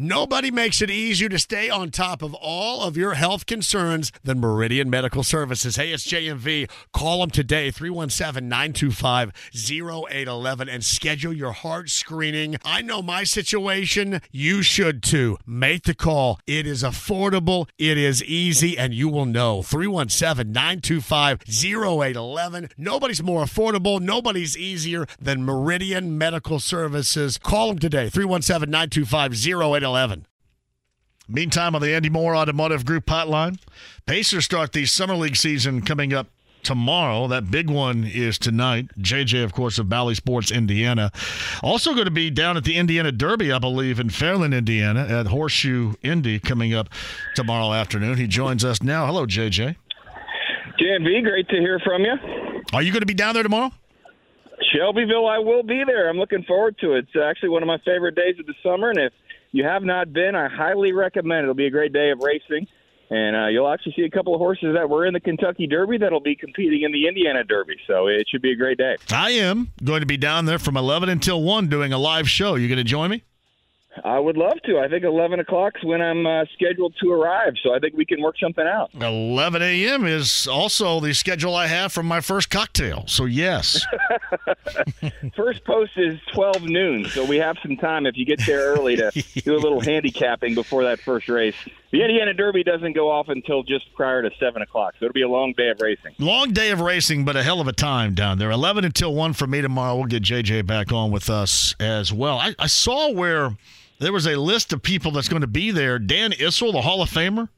Nobody makes it easier to stay on top of all of your health concerns than Meridian Medical Services. Hey, it's JMV. Call them today, 317 925 0811, and schedule your heart screening. I know my situation. You should too. Make the call. It is affordable, it is easy, and you will know. 317 925 0811. Nobody's more affordable, nobody's easier than Meridian Medical Services. Call them today, 317 925 0811. Meantime, on the Andy Moore Automotive Group hotline, Pacers start the Summer League season coming up tomorrow. That big one is tonight. JJ, of course, of Bally Sports Indiana. Also going to be down at the Indiana Derby, I believe, in Fairland, Indiana, at Horseshoe Indy coming up tomorrow afternoon. He joins us now. Hello, JJ. JMV, great to hear from you. Are you going to be down there tomorrow? Shelbyville, I will be there. I'm looking forward to it. It's actually one of my favorite days of the summer, and if you have not been, I highly recommend. It'll be a great day of racing, and uh, you'll actually see a couple of horses that were in the Kentucky Derby that'll be competing in the Indiana Derby. So it should be a great day. I am going to be down there from 11 until 1 doing a live show. You going to join me? I would love to. I think 11 o'clock's when I'm uh, scheduled to arrive, so I think we can work something out. 11 a.m. is also the schedule I have from my first cocktail, so yes. first post is 12 noon, so we have some time if you get there early to do a little handicapping before that first race. The Indiana Derby doesn't go off until just prior to 7 o'clock, so it'll be a long day of racing. Long day of racing, but a hell of a time down there. 11 until 1 for me tomorrow. We'll get JJ back on with us as well. I, I saw where there was a list of people that's going to be there. Dan Issel, the Hall of Famer,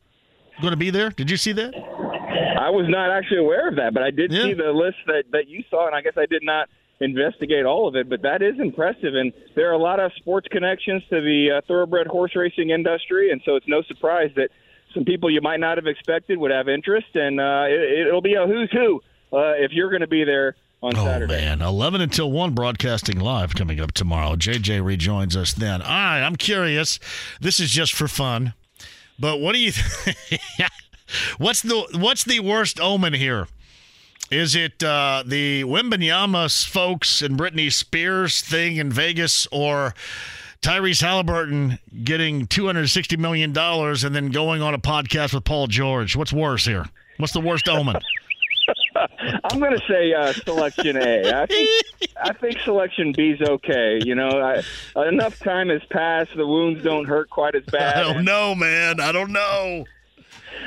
going to be there. Did you see that? I was not actually aware of that, but I did yeah. see the list that, that you saw, and I guess I did not investigate all of it, but that is impressive. And there are a lot of sports connections to the uh, thoroughbred horse racing industry, and so it's no surprise that some people you might not have expected would have interest, and uh, it, it'll be a who's who uh, if you're going to be there on oh, Saturday. man, 11 until 1 broadcasting live coming up tomorrow. JJ rejoins us then. All right, I'm curious. This is just for fun. But what do you th- What's the what's the worst omen here? Is it uh, the Wembanyama folks and Britney Spears thing in Vegas or Tyrese Haliburton getting $260 million and then going on a podcast with Paul George? What's worse here? What's the worst omen? I'm going to say uh, selection A. I think I think selection B is okay. You know, I, enough time has passed; the wounds don't hurt quite as bad. I don't know, man. I don't know.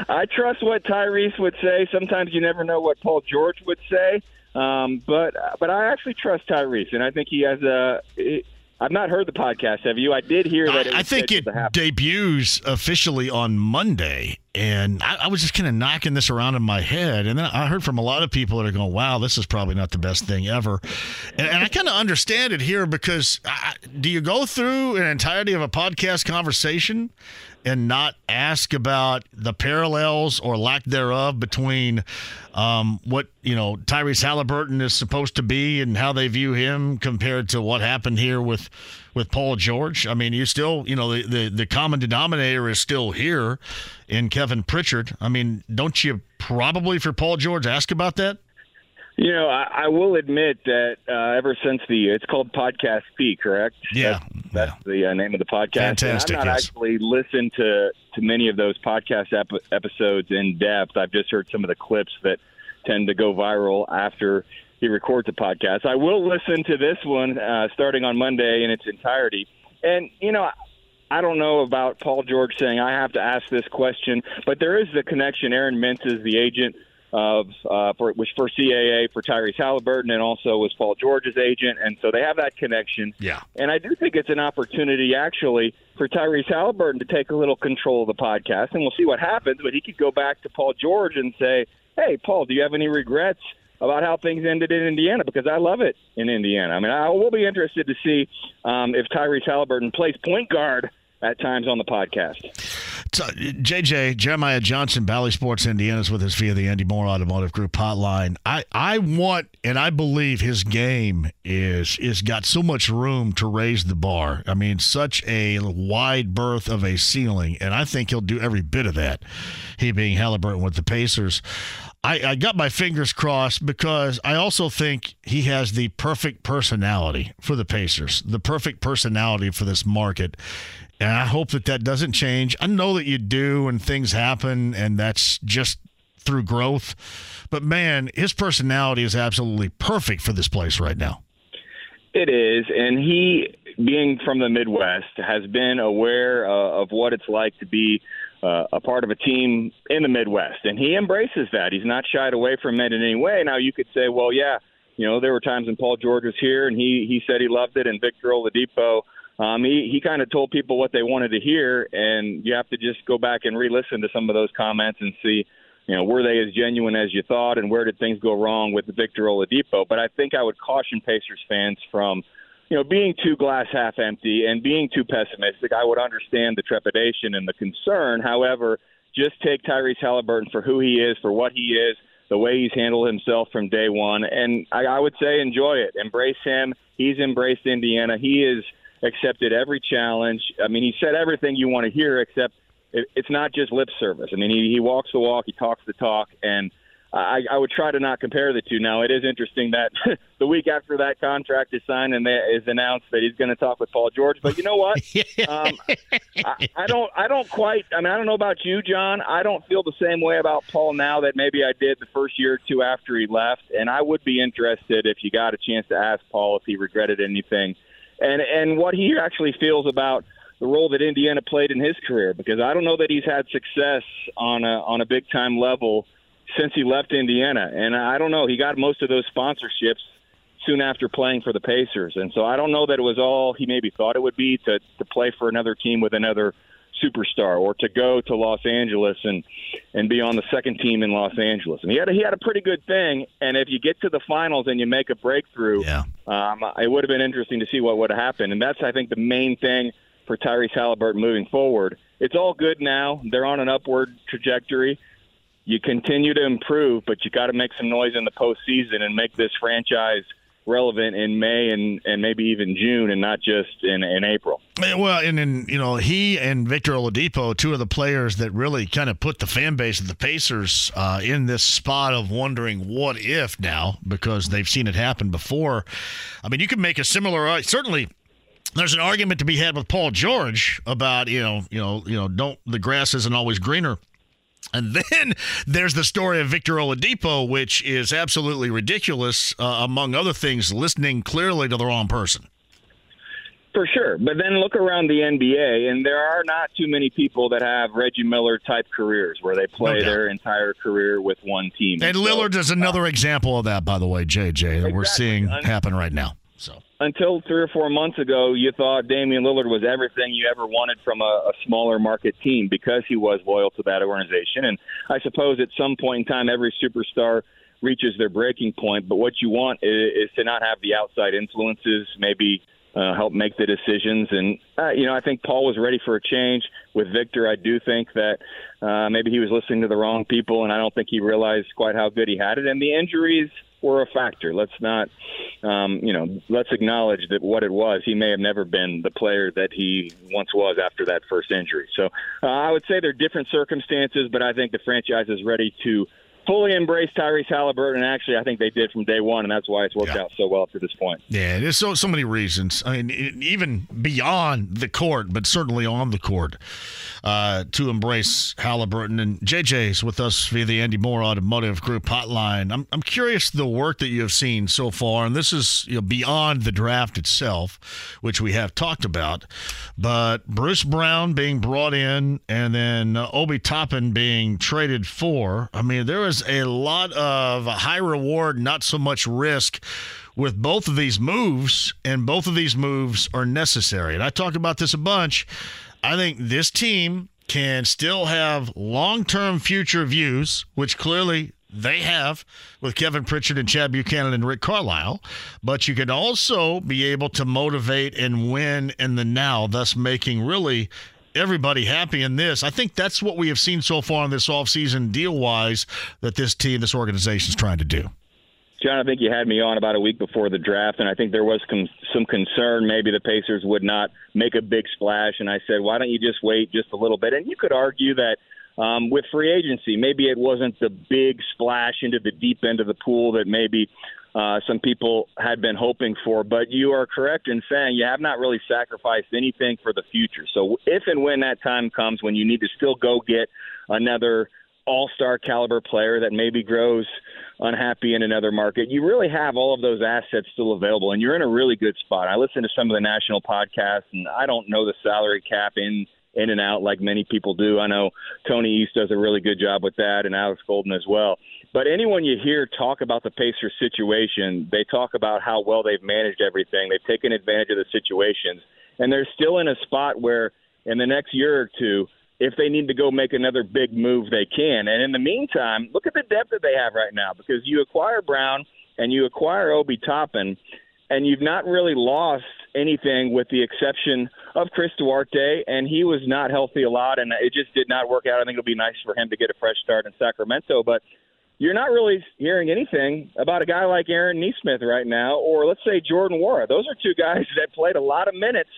I trust what Tyrese would say. Sometimes you never know what Paul George would say. Um, but but I actually trust Tyrese, and I think he has a. I've not heard the podcast. Have you? I did hear that. I think it debuts officially on Monday, and I, I was just kind of knocking this around in my head, and then I heard from a lot of people that are going, "Wow, this is probably not the best thing ever," and, and I kind of understand it here because I, do you go through an entirety of a podcast conversation and not ask about the parallels or lack thereof between um, what you know Tyrese Haliburton is supposed to be and how they view him compared to what happened here with with Paul George. I mean, you still you know the the, the common denominator is still here in Kevin Pritchard. I mean, don't you probably for Paul George ask about that? You know, I, I will admit that uh, ever since the it's called Podcast P, correct? Yeah, that's, that's yeah. the uh, name of the podcast. Fantastic. And I've not yes. actually listened to to many of those podcast ep- episodes in depth. I've just heard some of the clips that tend to go viral after he records a podcast. I will listen to this one uh, starting on Monday in its entirety. And you know, I don't know about Paul George saying I have to ask this question, but there is the connection. Aaron Mintz is the agent of uh, for which for CAA for Tyrese Haliburton and also was Paul George's agent, and so they have that connection. Yeah, and I do think it's an opportunity actually for Tyrese Haliburton to take a little control of the podcast, and we'll see what happens. But he could go back to Paul George and say, "Hey, Paul, do you have any regrets?" About how things ended in Indiana because I love it in Indiana. I mean, I will be interested to see um, if Tyrese Haliburton plays point guard at times on the podcast. So, JJ Jeremiah Johnson, Bally Sports Indiana, is with us via the Andy Moore Automotive Group hotline. I, I want and I believe his game is is got so much room to raise the bar. I mean, such a wide berth of a ceiling, and I think he'll do every bit of that. He being Haliburton with the Pacers. I, I got my fingers crossed because I also think he has the perfect personality for the Pacers, the perfect personality for this market And I hope that that doesn't change. I know that you do, and things happen, and that's just through growth. But man, his personality is absolutely perfect for this place right now. It is, and he, being from the Midwest, has been aware uh, of what it's like to be uh, a part of a team in the Midwest, and he embraces that. He's not shied away from it in any way. Now, you could say, well, yeah, you know, there were times when Paul George was here, and he he said he loved it, and Victor Oladipo. Um, he he kind of told people what they wanted to hear, and you have to just go back and re-listen to some of those comments and see you know, were they as genuine as you thought, and where did things go wrong with Victor Oladipo? But I think I would caution Pacers fans from, you know, being too glass half empty and being too pessimistic. I would understand the trepidation and the concern. However, just take Tyrese Haliburton for who he is, for what he is, the way he's handled himself from day one, and I, I would say enjoy it, embrace him. He's embraced Indiana. He has accepted every challenge. I mean, he said everything you want to hear, except it, it's not just lip service. I mean, he, he walks the walk, he talks the talk, and I, I would try to not compare the two. Now, it is interesting that the week after that contract is signed and is announced that he's going to talk with Paul George. But you know what? um, I, I don't. I don't quite. I mean, I don't know about you, John. I don't feel the same way about Paul now that maybe I did the first year or two after he left. And I would be interested if you got a chance to ask Paul if he regretted anything, and and what he actually feels about the role that Indiana played in his career because I don't know that he's had success on a on a big time level since he left Indiana, and I don't know he got most of those sponsorships soon after playing for the Pacers, and so I don't know that it was all he maybe thought it would be to to play for another team with another superstar or to go to Los Angeles and and be on the second team in Los Angeles. And he had a, he had a pretty good thing. And if you get to the finals and you make a breakthrough, yeah. um, it would have been interesting to see what would have happened. And that's I think the main thing for Tyrese Haliburton moving forward. It's all good now. They're on an upward trajectory. You continue to improve, but you got to make some noise in the postseason and make this franchise relevant in May and, and maybe even June and not just in, in April. Well, and then, you know, he and Victor Oladipo, two of the players that really kind of put the fan base of the Pacers uh, in this spot of wondering what if now because they've seen it happen before. I mean, you can make a similar, uh, certainly – there's an argument to be had with Paul George about you know you know you know don't the grass isn't always greener. And then there's the story of Victor Oladipo, which is absolutely ridiculous, uh, among other things, listening clearly to the wrong person. For sure. But then look around the NBA, and there are not too many people that have Reggie Miller type careers where they play their entire career with one team. And, and Lillard so, is another uh, example of that, by the way, JJ, that exactly. we're seeing happen right now. Until three or four months ago, you thought Damian Lillard was everything you ever wanted from a, a smaller market team because he was loyal to that organization. And I suppose at some point in time, every superstar reaches their breaking point. But what you want is, is to not have the outside influences, maybe uh, help make the decisions. And uh, you know, I think Paul was ready for a change. With Victor, I do think that uh, maybe he was listening to the wrong people, and I don't think he realized quite how good he had it. And the injuries were a factor. Let's not, um, you know, let's acknowledge that what it was. He may have never been the player that he once was after that first injury. So uh, I would say they're different circumstances, but I think the franchise is ready to fully embrace Tyrese Haliburton. And actually, I think they did from day one, and that's why it's worked yeah. out so well up to this point. Yeah, there's so so many reasons. I mean, even beyond the court, but certainly on the court, uh, to embrace Haliburton. And JJ's with us via the Andy Moore Automotive Group hotline. I'm I'm curious the work that you have seen so far, and this is you know, beyond the draft itself, which we have talked about. But Bruce Brown being brought in, and then uh, Obi Toppin being traded for. I mean, there is a lot of high reward, not so much risk with both of these moves, and both of these moves are necessary. And I talk about this a bunch. I think this team can still have long term future views, which clearly they have with Kevin Pritchard and Chad Buchanan and Rick Carlisle, but you can also be able to motivate and win in the now, thus making really everybody happy in this. I think that's what we have seen so far in this offseason deal wise that this team, this organization is trying to do. John, I think you had me on about a week before the draft, and I think there was com- some concern maybe the Pacers would not make a big splash. And I said, why don't you just wait just a little bit? And you could argue that um, with free agency, maybe it wasn't the big splash into the deep end of the pool that maybe uh, some people had been hoping for. But you are correct in saying you have not really sacrificed anything for the future. So if and when that time comes when you need to still go get another all star caliber player that maybe grows unhappy in another market, you really have all of those assets still available, and you're in a really good spot. I listen to some of the national podcasts, and I don't know the salary cap in in and out like many people do. I know Tony East does a really good job with that, and Alex Golden as well. But anyone you hear talk about the Pacers situation, they talk about how well they've managed everything. They've taken advantage of the situations, and they're still in a spot where in the next year or two, if they need to go make another big move, they can. And in the meantime, look at the depth that they have right now because you acquire Brown and you acquire Obi Toppin, and you've not really lost anything with the exception of Chris Duarte, and he was not healthy a lot, and it just did not work out. I think it'll be nice for him to get a fresh start in Sacramento, but you're not really hearing anything about a guy like Aaron Nesmith right now, or let's say Jordan Nwora. Those are two guys that played a lot of minutes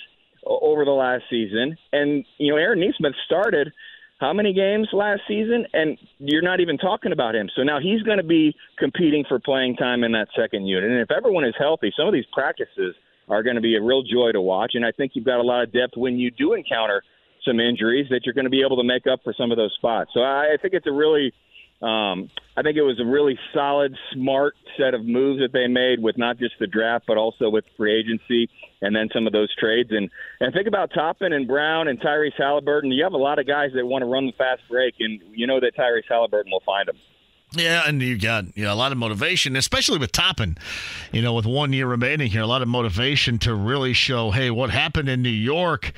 over the last season, and you know Aaron Nesmith started how many games last season, and you're not even talking about him. So now he's going to be competing for playing time in that second unit, and if everyone is healthy, some of these practices are going to be a real joy to watch. And I think you've got a lot of depth when you do encounter some injuries that you're going to be able to make up for some of those spots. So I think it's a really um, I think it was a really solid, smart set of moves that they made with not just the draft, but also with free agency and then some of those trades. And and think about Toppin and Brown and Tyrese Haliburton. You have a lot of guys that want to run the fast break, and you know that Tyrese Haliburton will find them. Yeah, and you got you know, a lot of motivation, especially with Toppin. You know, with one year remaining here, a lot of motivation to really show, hey, what happened in New York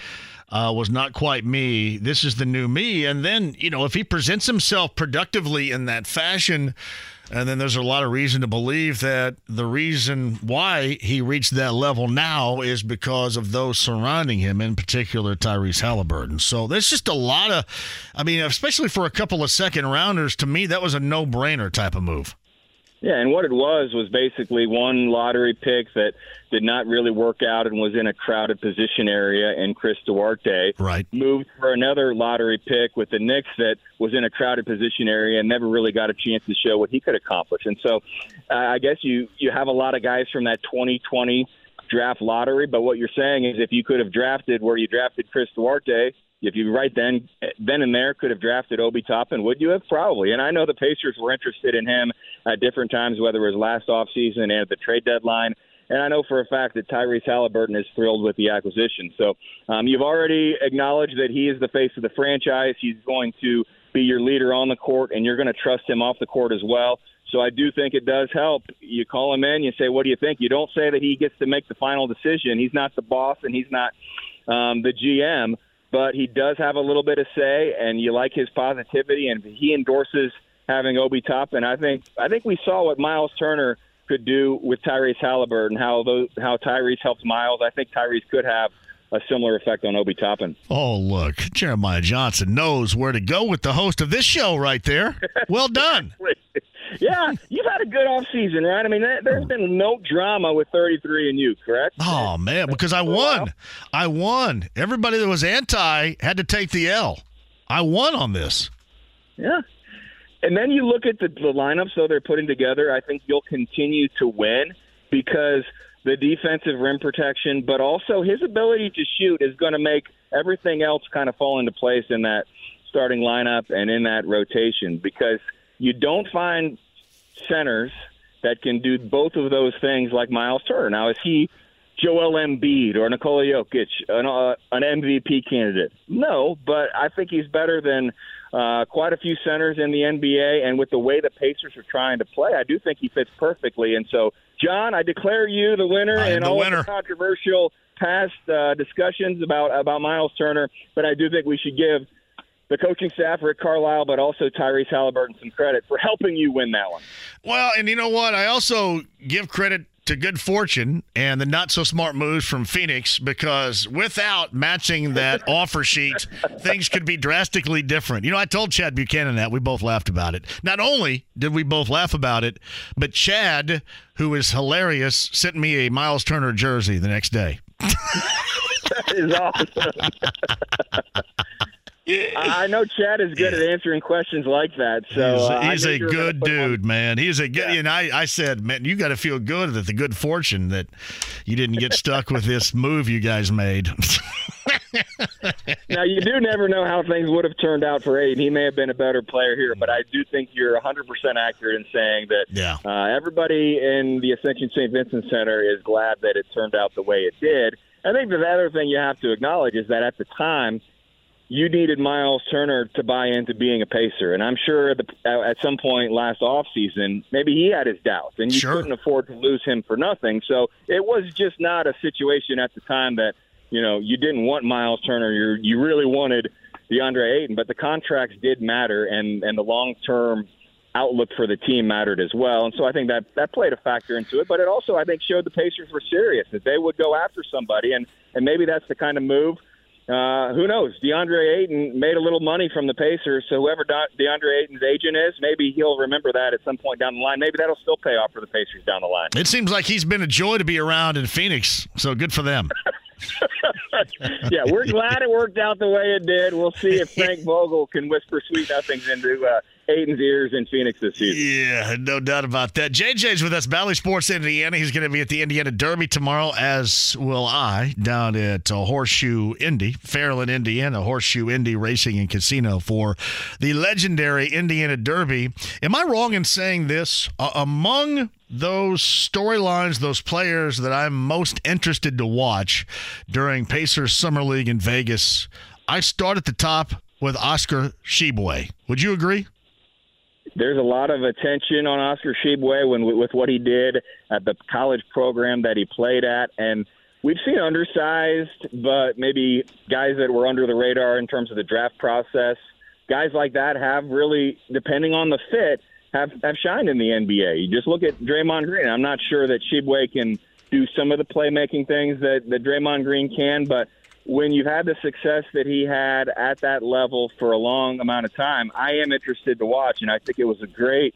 uh, was not quite me. This is the new me. And then, you know, if he presents himself productively in that fashion, and then there's a lot of reason to believe that the reason why he reached that level now is because of those surrounding him, in particular Tyrese Haliburton. So there's just a lot of, I mean, especially for a couple of second rounders, to me, that was a no brainer type of move. Yeah, and what it was was basically one lottery pick that did not really work out and was in a crowded position area, and Chris Duarte right. moved for another lottery pick with the Knicks that was in a crowded position area and never really got a chance to show what he could accomplish. And so, uh, I guess you you have a lot of guys from that 2020 draft lottery, but what you're saying is if you could have drafted where you drafted Chris Duarte, if you right then then and there could have drafted Obi Toppin, would you have? Probably. And I know the Pacers were interested in him at different times, whether it was last offseason and at the trade deadline. And I know for a fact that Tyrese Haliburton is thrilled with the acquisition. So um, you've already acknowledged that he is the face of the franchise. He's going to be your leader on the court, and you're going to trust him off the court as well. So I do think it does help. You call him in, you say, "What do you think?" You don't say that he gets to make the final decision. He's not the boss, and he's not um, the GM but he does have a little bit of say, and you like his positivity, and he endorses having Obi Toppin. I think I think we saw what Miles Turner could do with Tyrese Haliburton, how those, how Tyrese helps Miles. I think Tyrese could have a similar effect on Obi Toppin. Oh, look, Jeremiah Johnson knows where to go with the host of this show right there. Well done. yeah, you've had a good off season, right? I mean, there's been no drama with 33 and you, correct? Oh man, because I won. I won. Everybody that was anti had to take the L. I won on this. Yeah. And then you look at the, the lineups though they're putting together. I think you'll continue to win because the defensive rim protection, but also his ability to shoot is going to make everything else kind of fall into place in that starting lineup and in that rotation because – you don't find centers that can do both of those things like Miles Turner. Now, is he Joel Embiid or Nikola Jokic, an, uh, an MVP candidate? No, but I think he's better than uh, quite a few centers in the NBA. And with the way the Pacers are trying to play, I do think he fits perfectly. And so, John, I declare you the winner in all winner. the controversial past uh, discussions about about Miles Turner. But I do think we should give the coaching staff, Rick Carlisle, but also Tyrese Haliburton some credit for helping you win that one. Well, and you know what? I also give credit to good fortune and the not so smart moves from Phoenix because without matching that offer sheet, things could be drastically different. You know, I told Chad Buchanan that. We both laughed about it. Not only did we both laugh about it, but Chad, who is hilarious, sent me a Miles Turner jersey the next day. that is awesome. I I know Chad is good at answering questions like that. So he's, uh, he's a you were gonna good him on- dude, man. He's a good. Yeah. And I, I said, man, you got to feel good that the good fortune that you didn't get stuck with this move you guys made. Now you do never know how things would have turned out for Ayton. He may have been a better player here, but I do think you're 100% accurate in saying that Yeah. uh, everybody in the Ascension St. Vincent Center is glad that it turned out the way it did. I think the other thing you have to acknowledge is that at the time, you needed Miles Turner to buy into being a pacer, and I'm sure at, the, at some point last off season, maybe he had his doubts, and you Sure. couldn't afford to lose him for nothing. So it was just not a situation at the time that you know you didn't want Miles Turner, you you really wanted DeAndre Ayton, but the contracts did matter, and and the long term outlook for the team mattered as well. And so I think that that played a factor into it. But it also I think showed the Pacers were serious that they would go after somebody, and and maybe that's the kind of move. Uh, who knows? DeAndre Ayton made a little money from the Pacers, so whoever DeAndre Ayton's agent is, maybe he'll remember that at some point down the line. Maybe that'll still pay off for the Pacers down the line. it seems like he's been a joy to be around in Phoenix. So good for them. yeah, we're glad it worked out the way it did. We'll see if Frank Vogel can whisper sweet nothings into uh, Ayton's ears in Phoenix this season. Yeah, no doubt about that. JJ's with us, Bally Sports Indiana. He's going to be at the Indiana Derby tomorrow, as will I, down at uh, Horseshoe Indy, Fairland, Indiana, Horseshoe Indy Racing and Casino for the legendary Indiana Derby. Am I wrong in saying this? Uh, among those storylines, those players that I'm most interested to watch during Pacers Summer League in Vegas, I start at the top with Oscar Tshiebwe. Would you agree? There's a lot of attention on Oscar Tshiebwe when with what he did at the college program that he played at, and we've seen undersized, but maybe guys that were under the radar in terms of the draft process. Guys like that have really, depending on the fit, have have shined in the NBA. You just look at Draymond Green. I'm not sure that Tshiebwe can do some of the playmaking things that that Draymond Green can, but when you've had the success that he had at that level for a long amount of time, I am interested to watch, and I think it was a great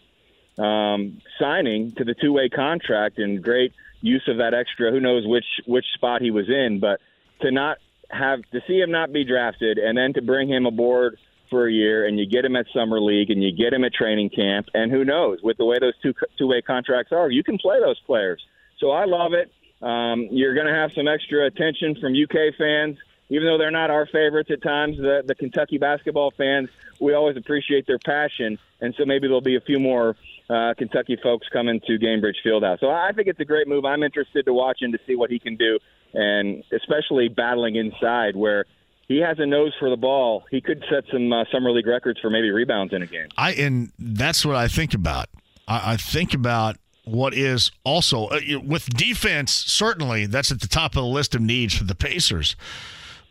um, signing to the two-way contract and great use of that extra. Who knows which which spot he was in, but to not have to see him not be drafted and then to bring him aboard for a year and you get him at summer league and you get him at training camp and who knows with the way those two two-way contracts are, you can play those players. So I love it. Um, you're going to have some extra attention from UK fans, even though they're not our favorites at times. The, the Kentucky basketball fans, we always appreciate their passion, and so maybe there'll be a few more uh, Kentucky folks coming to Gainbridge Fieldhouse. So I think it's a great move. I'm interested to watch him to see what he can do, and especially battling inside where he has a nose for the ball. He could set some uh, summer league records for maybe rebounds in a game. I and that's what I think about. I, I think about what is also uh, with defense. Certainly, that's at the top of the list of needs for the Pacers.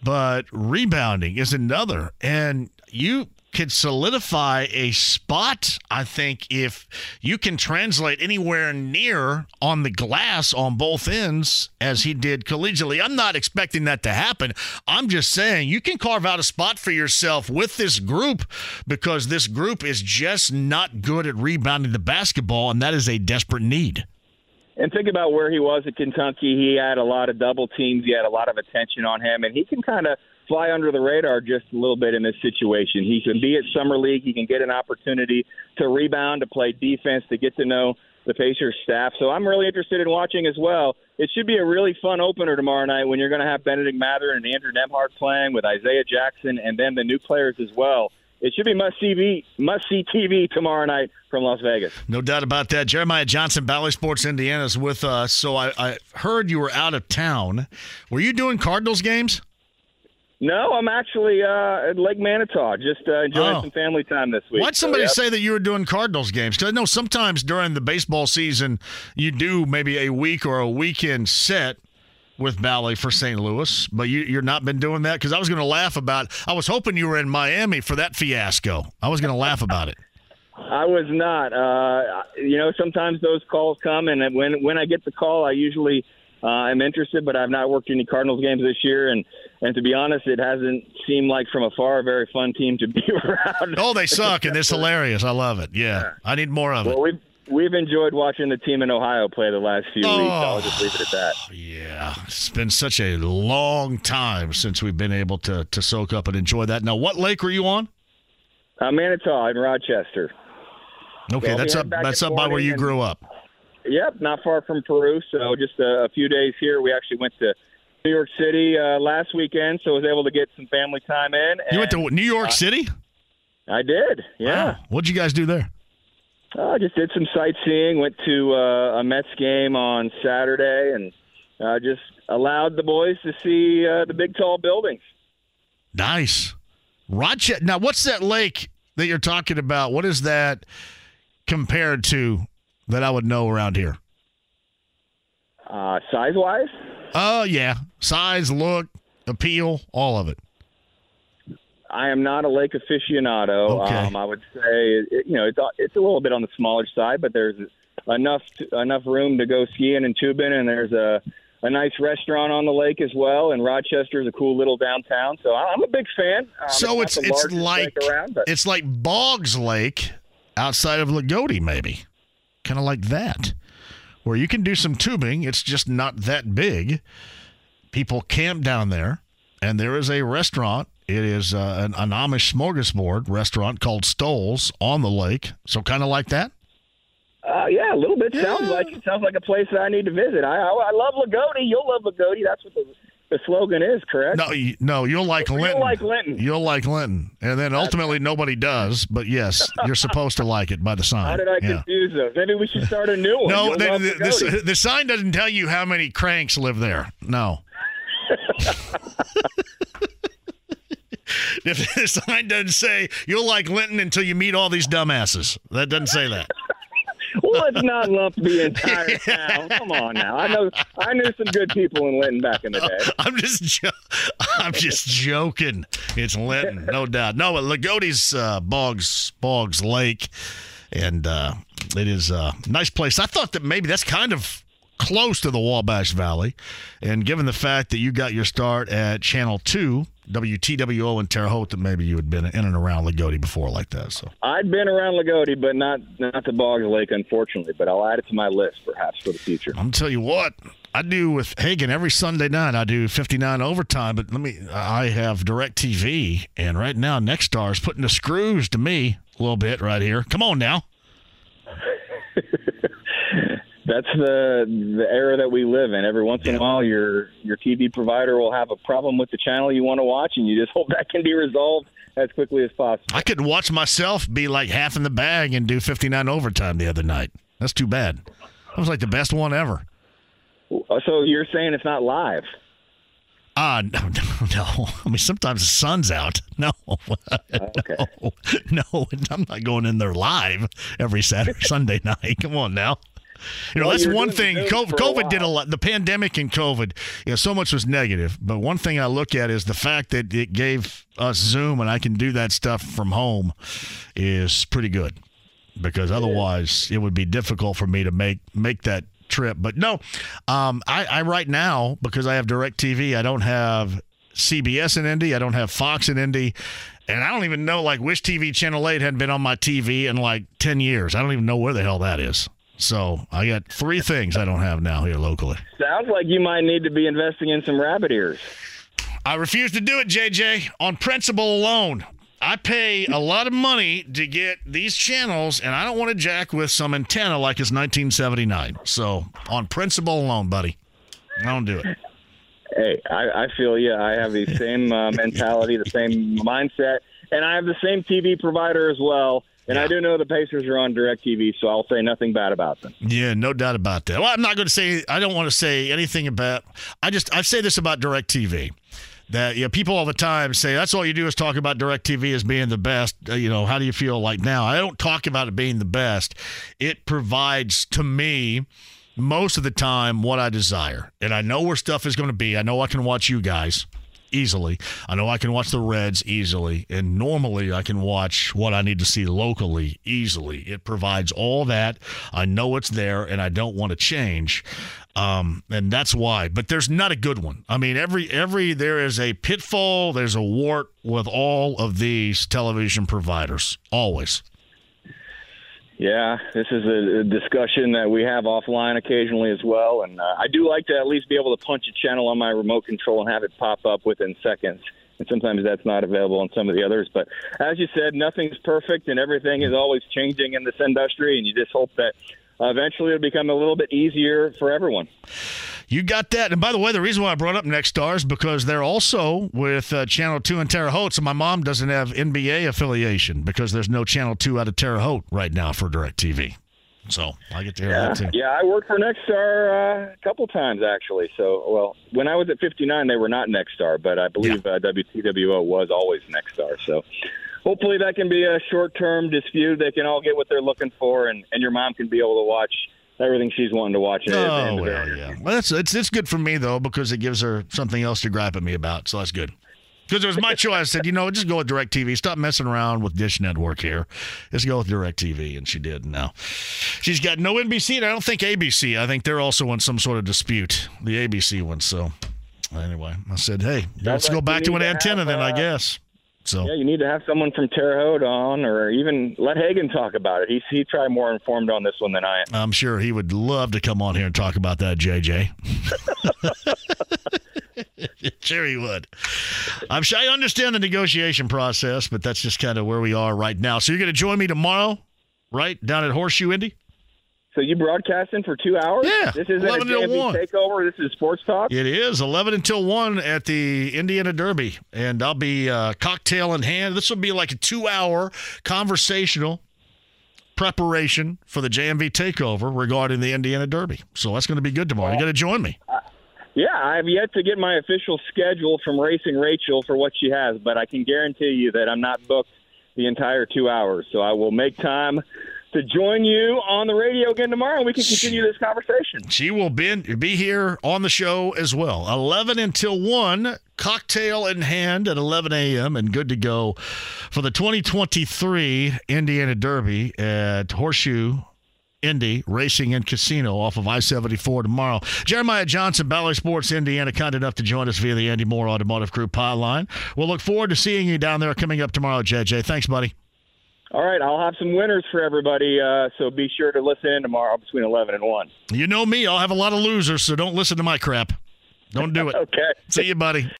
But rebounding is another, and you could solidify a spot. I think if you can translate anywhere near on the glass on both ends as he did collegiately. I'm not expecting that to happen. I'm just saying you can carve out a spot for yourself with this group because this group is just not good at rebounding the basketball, and that is a desperate need. And think about where he was at Kentucky. He had a lot of double teams. He had a lot of attention on him, and he can kind of fly under the radar just a little bit in this situation. He can be at summer league. He can get an opportunity to rebound, to play defense, to get to know the Pacers staff. So I'm really interested in watching as well. It should be a really fun opener tomorrow night when you're going to have Bennedict Mathurin and Andrew Nembhard playing with Isaiah Jackson and then the new players as well. It should be must see must see TV tomorrow night from Las Vegas. No doubt about that. Jeremiah Johnson, Bally Sports Indiana, is with us. So I, I heard you were out of town. Were you doing Cardinals games? No, I'm actually uh, at Lake Manitou, just uh, enjoying Oh. some family time this week. Why'd So, somebody yeah. say that you were doing Cardinals games? Because I know sometimes during the baseball season, you do maybe a week or a weekend set with Bally for St. Louis, but you, you're not been doing that? Because I was going to laugh about I was hoping you were in Miami for that fiasco. I was going to laugh about it. I was not. Uh, you know, sometimes those calls come, and when when I get the call, I usually uh, am interested. But I've not worked any Cardinals games this year, and and to be honest, it hasn't seemed like from afar a very fun team to be around. Oh, they suck, and it's hilarious. I love it. Yeah, I need more of it. Well, we've we've enjoyed watching the team in Ohio play the last few Oh. weeks. I'll just leave it at that. Yeah, it's been such a long time since we've been able to to soak up and enjoy that. Now, what lake were you on? Uh, Manitou in Rochester. Okay, Well, that's up that's up by where you grew up. Yep, not far from Peru. So just a, a few days here. We actually went to New York City uh, last weekend, so I was able to get some family time in. You went to New York City? I did. Yeah. Wow. What'd you guys do there? I just did some sightseeing. Went to uh, a Mets game on Saturday, and uh, just allowed the boys to see uh, the big tall buildings. Nice. Rochester. Now, what's that lake that you're talking about? What is that compared to that I would know around here? Uh, size wise, Oh, yeah. Size, look, appeal, all of it. I am not a lake aficionado. Okay. Um, I would say it, you know it's a- it's a little bit on the smaller side, but there's enough enough room to go skiing and tubing, and there's a a nice restaurant on the lake as well. And Rochester is a cool little downtown, so I'm a big fan. Um, so not it's it's like around, it's like Boggs Lake outside of Loogootee, maybe, kind of like that, where you can do some tubing. It's just not that big. People camp down there, and there is a restaurant. It is uh, an, an Amish smorgasbord restaurant called Stoll's on the lake. So kind of like that. uh, yeah, a little bit sounds like it sounds like a place that I need to visit. I I, I love Loogootee. You'll love Loogootee. That's what the the slogan is, correct? No, you, no, you'll like You'll Linton. like Linton. You'll like Linton, and then ultimately nobody does. But yes, you're supposed to like it by the sign. How did I Yeah. confuse those? Maybe we should start a new one. No, You'll the, love the, Loogootee. the, the sign doesn't tell you how many cranks live there. No. if the sign doesn't say you'll like Linton until you meet all these dumbasses, that doesn't say that. Well, let's not lump the entire town. Come on now. I know I knew some good people in Linton back in the day. I'm just, jo- I'm just joking. It's Linton, no doubt. No, but Loogootee's uh, Boggs, Boggs Lake, and uh, it is a nice place. I thought that maybe that's kind of close to the Wabash Valley, and given the fact that you got your start at Channel Two, WTWO in Terre Haute, that maybe you had been in and around Loogootee before like that. So I'd been around Loogootee, but not not to Boggs Lake, unfortunately. But I'll add it to my list, perhaps for the future. I'm tell you what. I do with Hagen every Sunday night. I do 59 overtime, but let me. I have Direct TV, and right now Nexstar is putting the screws to me a little bit right here. Come on now. That's the the era that we live in. Every once in a while, your your TV provider will have a problem with the channel you want to watch, and you just hope that can be resolved as quickly as possible. I could watch myself be like half in the bag and do 59 overtime the other night. That's too bad. That was like the best one ever. So you're saying it's not live? Ah, no, no, no. I mean, sometimes the sun's out. No, Okay. no, no. I'm not going in there live every Saturday, Sunday night. Come on now. You know, Well, that's one thing. COVID, COVID did a lot. The pandemic and COVID, you know, so much was negative. But one thing I look at is the fact that it gave us Zoom and I can do that stuff from home is pretty good because otherwise it would be difficult for me to make make that trip. But no, um, I, I right now because I have Direct TV, I don't have CBS in Indy, I don't have Fox in Indy, and I don't even know like which TV channel eight hadn't been on my TV in like ten years. I don't even know where the hell that is. So I got three things I don't have now here locally. Sounds like you might need to be investing in some rabbit ears. I refuse to do it, JJ, on principle alone. I pay a lot of money to get these channels, and I don't want to jack with some antenna like it's 1979. So, on principle alone, buddy, I don't do it. Hey, I, I feel you. I have the same uh, mentality, the same mindset, and I have the same TV provider as well. And I do know the Pacers are on Direct TV, so I'll say nothing bad about them. Yeah, no doubt about that. Well, I'm not going to say. I don't want to say anything about. I just I say this about Directv. That you know, people all the time say that's all you do is talk about Directv as being the best. Uh, you know, how do you feel like now? I don't talk about it being the best. It provides to me most of the time what I desire, and I know where stuff is going to be. I know I can watch you guys easily. I know I can watch the Reds easily, and normally I can watch what I need to see locally easily. It provides all that. I know it's there, and I don't want to change. Um, and that's why. But there's not a good one. I mean, every every there is a pitfall. There's a wart with all of these television providers. Always. Yeah, this is a, discussion that we have offline occasionally as well, and uh, I do like to at least be able to punch a channel on my remote control and have it pop up within seconds. And sometimes that's not available on some of the others. But as you said, nothing's perfect, and everything is always changing in this industry. And you just hope that eventually it'll become a little bit easier for everyone. You got that. And by the way, the reason why I brought up Nexstar is because they're also with uh, Channel 2 in Terre Haute. So my mom doesn't have NBA affiliation because there's no Channel 2 out of Terre Haute right now for DirecTV. So I get to hear yeah, that too. Yeah, I worked for Nexstar uh, a couple times actually. So, well, when I was at 59, they were not Nexstar, but I believe yeah. uh, WTWO was always Nexstar. So hopefully that can be a short term dispute. They can all get what they're looking for, and, and your mom can be able to watch everything she's wanting to watch. Oh well, yeah. Well, that's it's it's good for me though because it gives her something else to gripe at me about. So that's good. Because it was my choice. I said, you know, just go with DirecTV. Stop messing around with Dish Network here. Just go with DirecTV, and she did. Now she's got no NBC, and I don't think ABC. I think they're also in some sort of dispute. The ABC one. So anyway, I said, hey, let's go back to an antenna then. I uh, guess. So yeah, you need to have someone from Terre Haute on, or even let Hagan talk about it. He's he probably more informed on this one than I am. I'm sure he would love to come on here and talk about that, JJ. sure he would. I'm sure I understand the negotiation process, but that's just kind of where we are right now. So you're going to join me tomorrow, right down at Horseshoe Indy. So you broadcasting for two hours? Yeah. This isn't a JMV takeover. This is sports talk. It is eleven until one at the Indiana Derby, and I'll be uh, cocktail in hand. This will be like a two-hour conversational preparation for the JMV takeover regarding the Indiana Derby. So that's going to be good tomorrow. You got to join me. Uh, yeah, I have yet to get my official schedule from Racing Rachel for what she has, but I can guarantee you that I'm not booked the entire two hours. So I will make time to join you on the radio again tomorrow, and we can continue this conversation. She will be, be here on the show as well. 11 until 1, cocktail in hand at 11 a.m., and good to go for the 2023 Indiana Derby at Horseshoe Indy Racing and Casino off of I 74 tomorrow. Jeremiah Johnson, Bally Sports Indiana, kind enough to join us via the Andy Moore Automotive Group hotline. We'll look forward to seeing you down there coming up tomorrow, JJ. Thanks, buddy. All right, I'll have some winners for everybody, uh, so be sure to listen in tomorrow between 11 and 1. You know me, I'll have a lot of losers, so don't listen to my crap. Don't do it. okay. See you, buddy.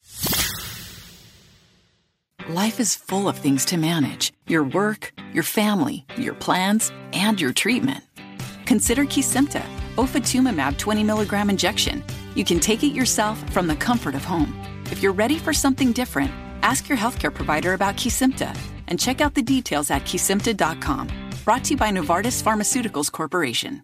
Life is full of things to manage your work, your family, your plans, and your treatment. Consider Kesimpta, ofatumumab 20 milligram injection. You can take it yourself from the comfort of home. If you're ready for something different, ask your healthcare provider about Kesimpta and check out the details at kesimpta.com. Brought to you by Novartis Pharmaceuticals Corporation.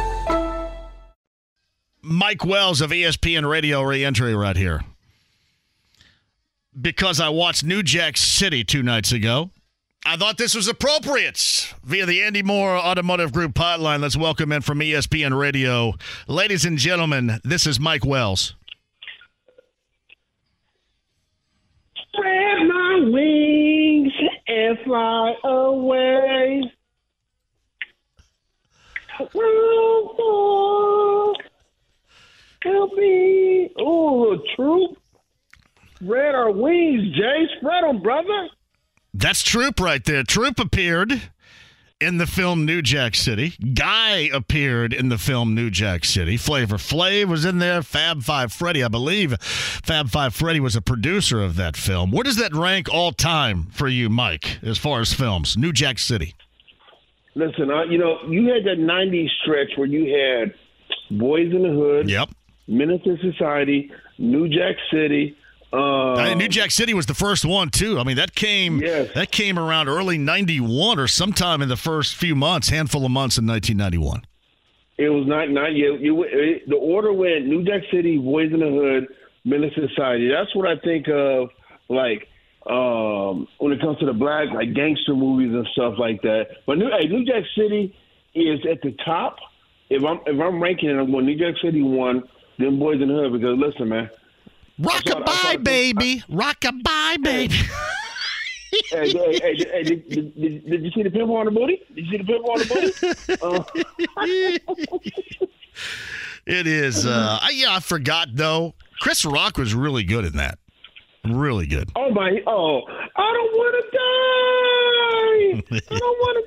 Mike Wells of ESPN Radio reentry right here. Because I watched New Jack City two nights ago. I thought this was appropriate via the Andy Moore Automotive Group hotline. Let's welcome in from ESPN Radio. Ladies and gentlemen, this is Mike Wells. Spread my wings and fly away. Help me. Oh, troop. Spread our wings, Jay. Spread them, brother. That's Troop right there. Troop appeared in the film New Jack City. Guy appeared in the film New Jack City. Flavor Flav was in there. Fab Five Freddy, I believe. Fab Five Freddy was a producer of that film. Where does that rank all time for you, Mike, as far as films? New Jack City. Listen, uh, you know, you had that 90s stretch where you had Boys in the Hood. Yep. Menace Society, New Jack City. Uh, New Jack City was the first one too. I mean, that came yes. that came around early '91 or sometime in the first few months, handful of months in 1991. It was not not yet. You, it, the order went New Jack City, Boys in the Hood, Menace Society. That's what I think of, like um, when it comes to the black like gangster movies and stuff like that. But New, hey, New Jack City is at the top. If I'm if I'm ranking it, I'm going New Jack City one, then Boys in the Hood. Because listen, man, Rockabye, baby. Rockabye, baby. hey, hey, hey, hey, did, did, did, did you see the pimple on the booty? Did you see the pimple on the booty? Uh, It is. Uh, I, yeah, I forgot though. Chris Rock was really good in that. Really good. oh my! Oh, I don't want to die. I don't want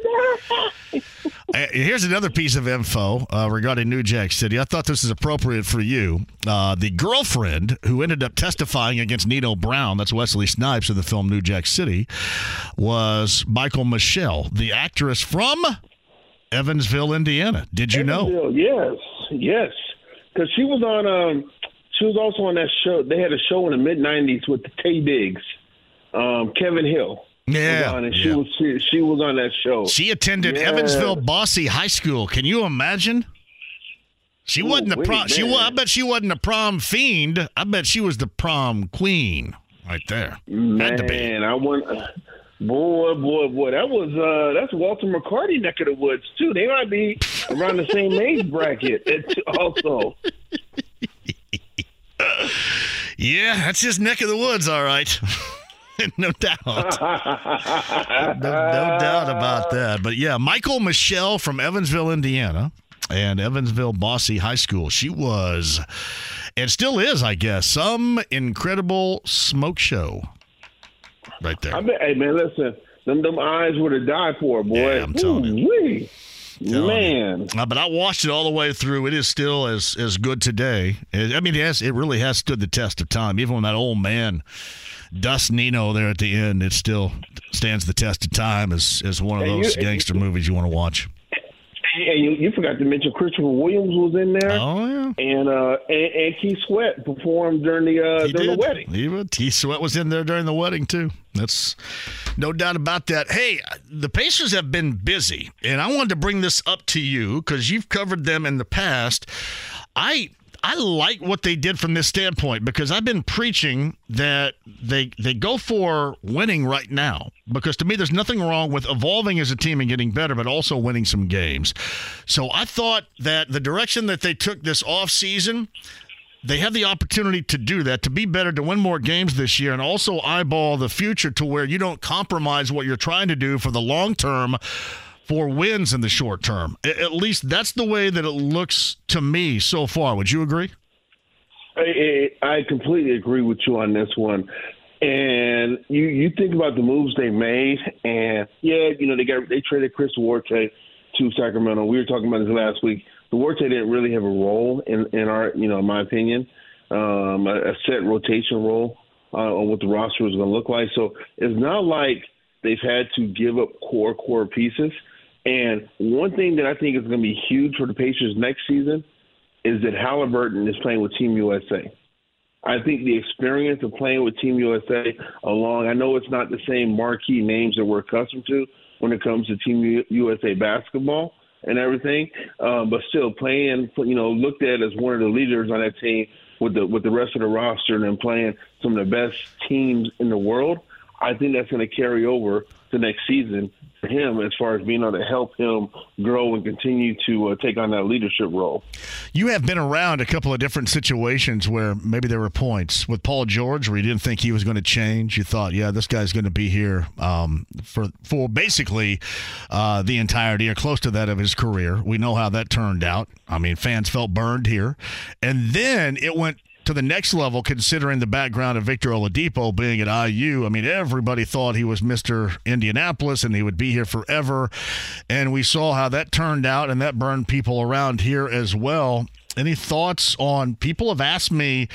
to die. Uh, Here's another piece of info uh, regarding New Jack City. I thought this is appropriate for you. Uh, the girlfriend who ended up testifying against Nino Brown, that's Wesley Snipes in the film New Jack City, was Michael Michele, the actress from Evansville, Indiana. Did you know? Yes, yes. Because she was on. Um, she was also on that show. They had a show in the mid '90s with the Taye Diggs, um, Kevin Hill. was Yeah, on, and she yeah. was she, she was on that show. She attended Yeah. Evansville Bosse High School. Can you imagine? She Ooh, wasn't a wait, prom. She man. wa- I bet she wasn't a prom fiend. I bet she was the prom queen right there. Had to be. Man, I want. Boy, boy, boy, that was uh that's Walter McCarty neck of the woods too. They might be around the same age bracket. It's also, Yeah, that's his neck of the woods, all right. no doubt. no, no doubt about that. But yeah, Michael Michele from Evansville, Indiana, and Evansville Bosse High School. She was, and still is, I guess, some incredible smoke show. Right there. I bet. Hey man, listen, them them eyes were to die for, boy. Yeah, I'm telling you. Ooh-wee. Man, Uh, but I watched it all the way through. It is still as as good today. It, I mean, it has, it really has stood the test of time. Even when that old man, Dust Nino, there at the end, it still stands the test of time as as one of Hey, those you- gangster movies you want to watch. And you, you forgot to mention Christopher Williams was in there, Oh yeah, and uh and, and Keith Sweat performed during the uh he during did. the wedding. Was- T. Sweat was in there during the wedding too. That's no doubt about that. Hey, the Pacers have been busy, and I wanted to bring this up to you because you've covered them in the past. I I like what they did from this standpoint because I've been preaching that they they go for winning right now because to me there's nothing wrong with evolving as a team and getting better but also winning some games. So I thought that the direction that they took this offseason they have the opportunity to do that, to be better, to win more games this year, and also eyeball the future to where you don't compromise what you're trying to do for the long term for wins in the short term. At least that's the way that it looks to me so far. Would you agree? I, I completely agree with you on this one. And you you think about the moves they made, and yeah, you know they got they traded Chris Duarte to Sacramento. We were talking about this last week. The Duarte didn't really have a role in in our you know in my opinion, um, a, a set rotation role uh, on what the roster was going to look like. So it's not like they've had to give up core core pieces. And one thing that I think is going to be huge for the Pacers next season is that Haliburton is playing with Team USA. I think the experience of playing with Team USA along, I know it's not the same marquee names that we're accustomed to when it comes to Team USA basketball and everything, um, but still playing, you know, looked at as one of the leaders on that team with the with the rest of the roster and playing some of the best teams in the world. I think that's going to carry over to next season for him as far as being able to help him grow and continue to uh, take on that leadership role. You have been around a couple of different situations where maybe there were points with Paul George where you didn't think he was going to change. You thought, yeah, this guy's going to be here um, for for basically uh, the entirety or close to that of his career. We know how that turned out. I mean, fans felt burned here, and then it went to the next level considering the background of Victor Oladipo being at IU. I mean, everybody thought he was Mr. Indianapolis and he would be here forever. And we saw how that turned out and that burned people around here as well. Any thoughts on people have asked me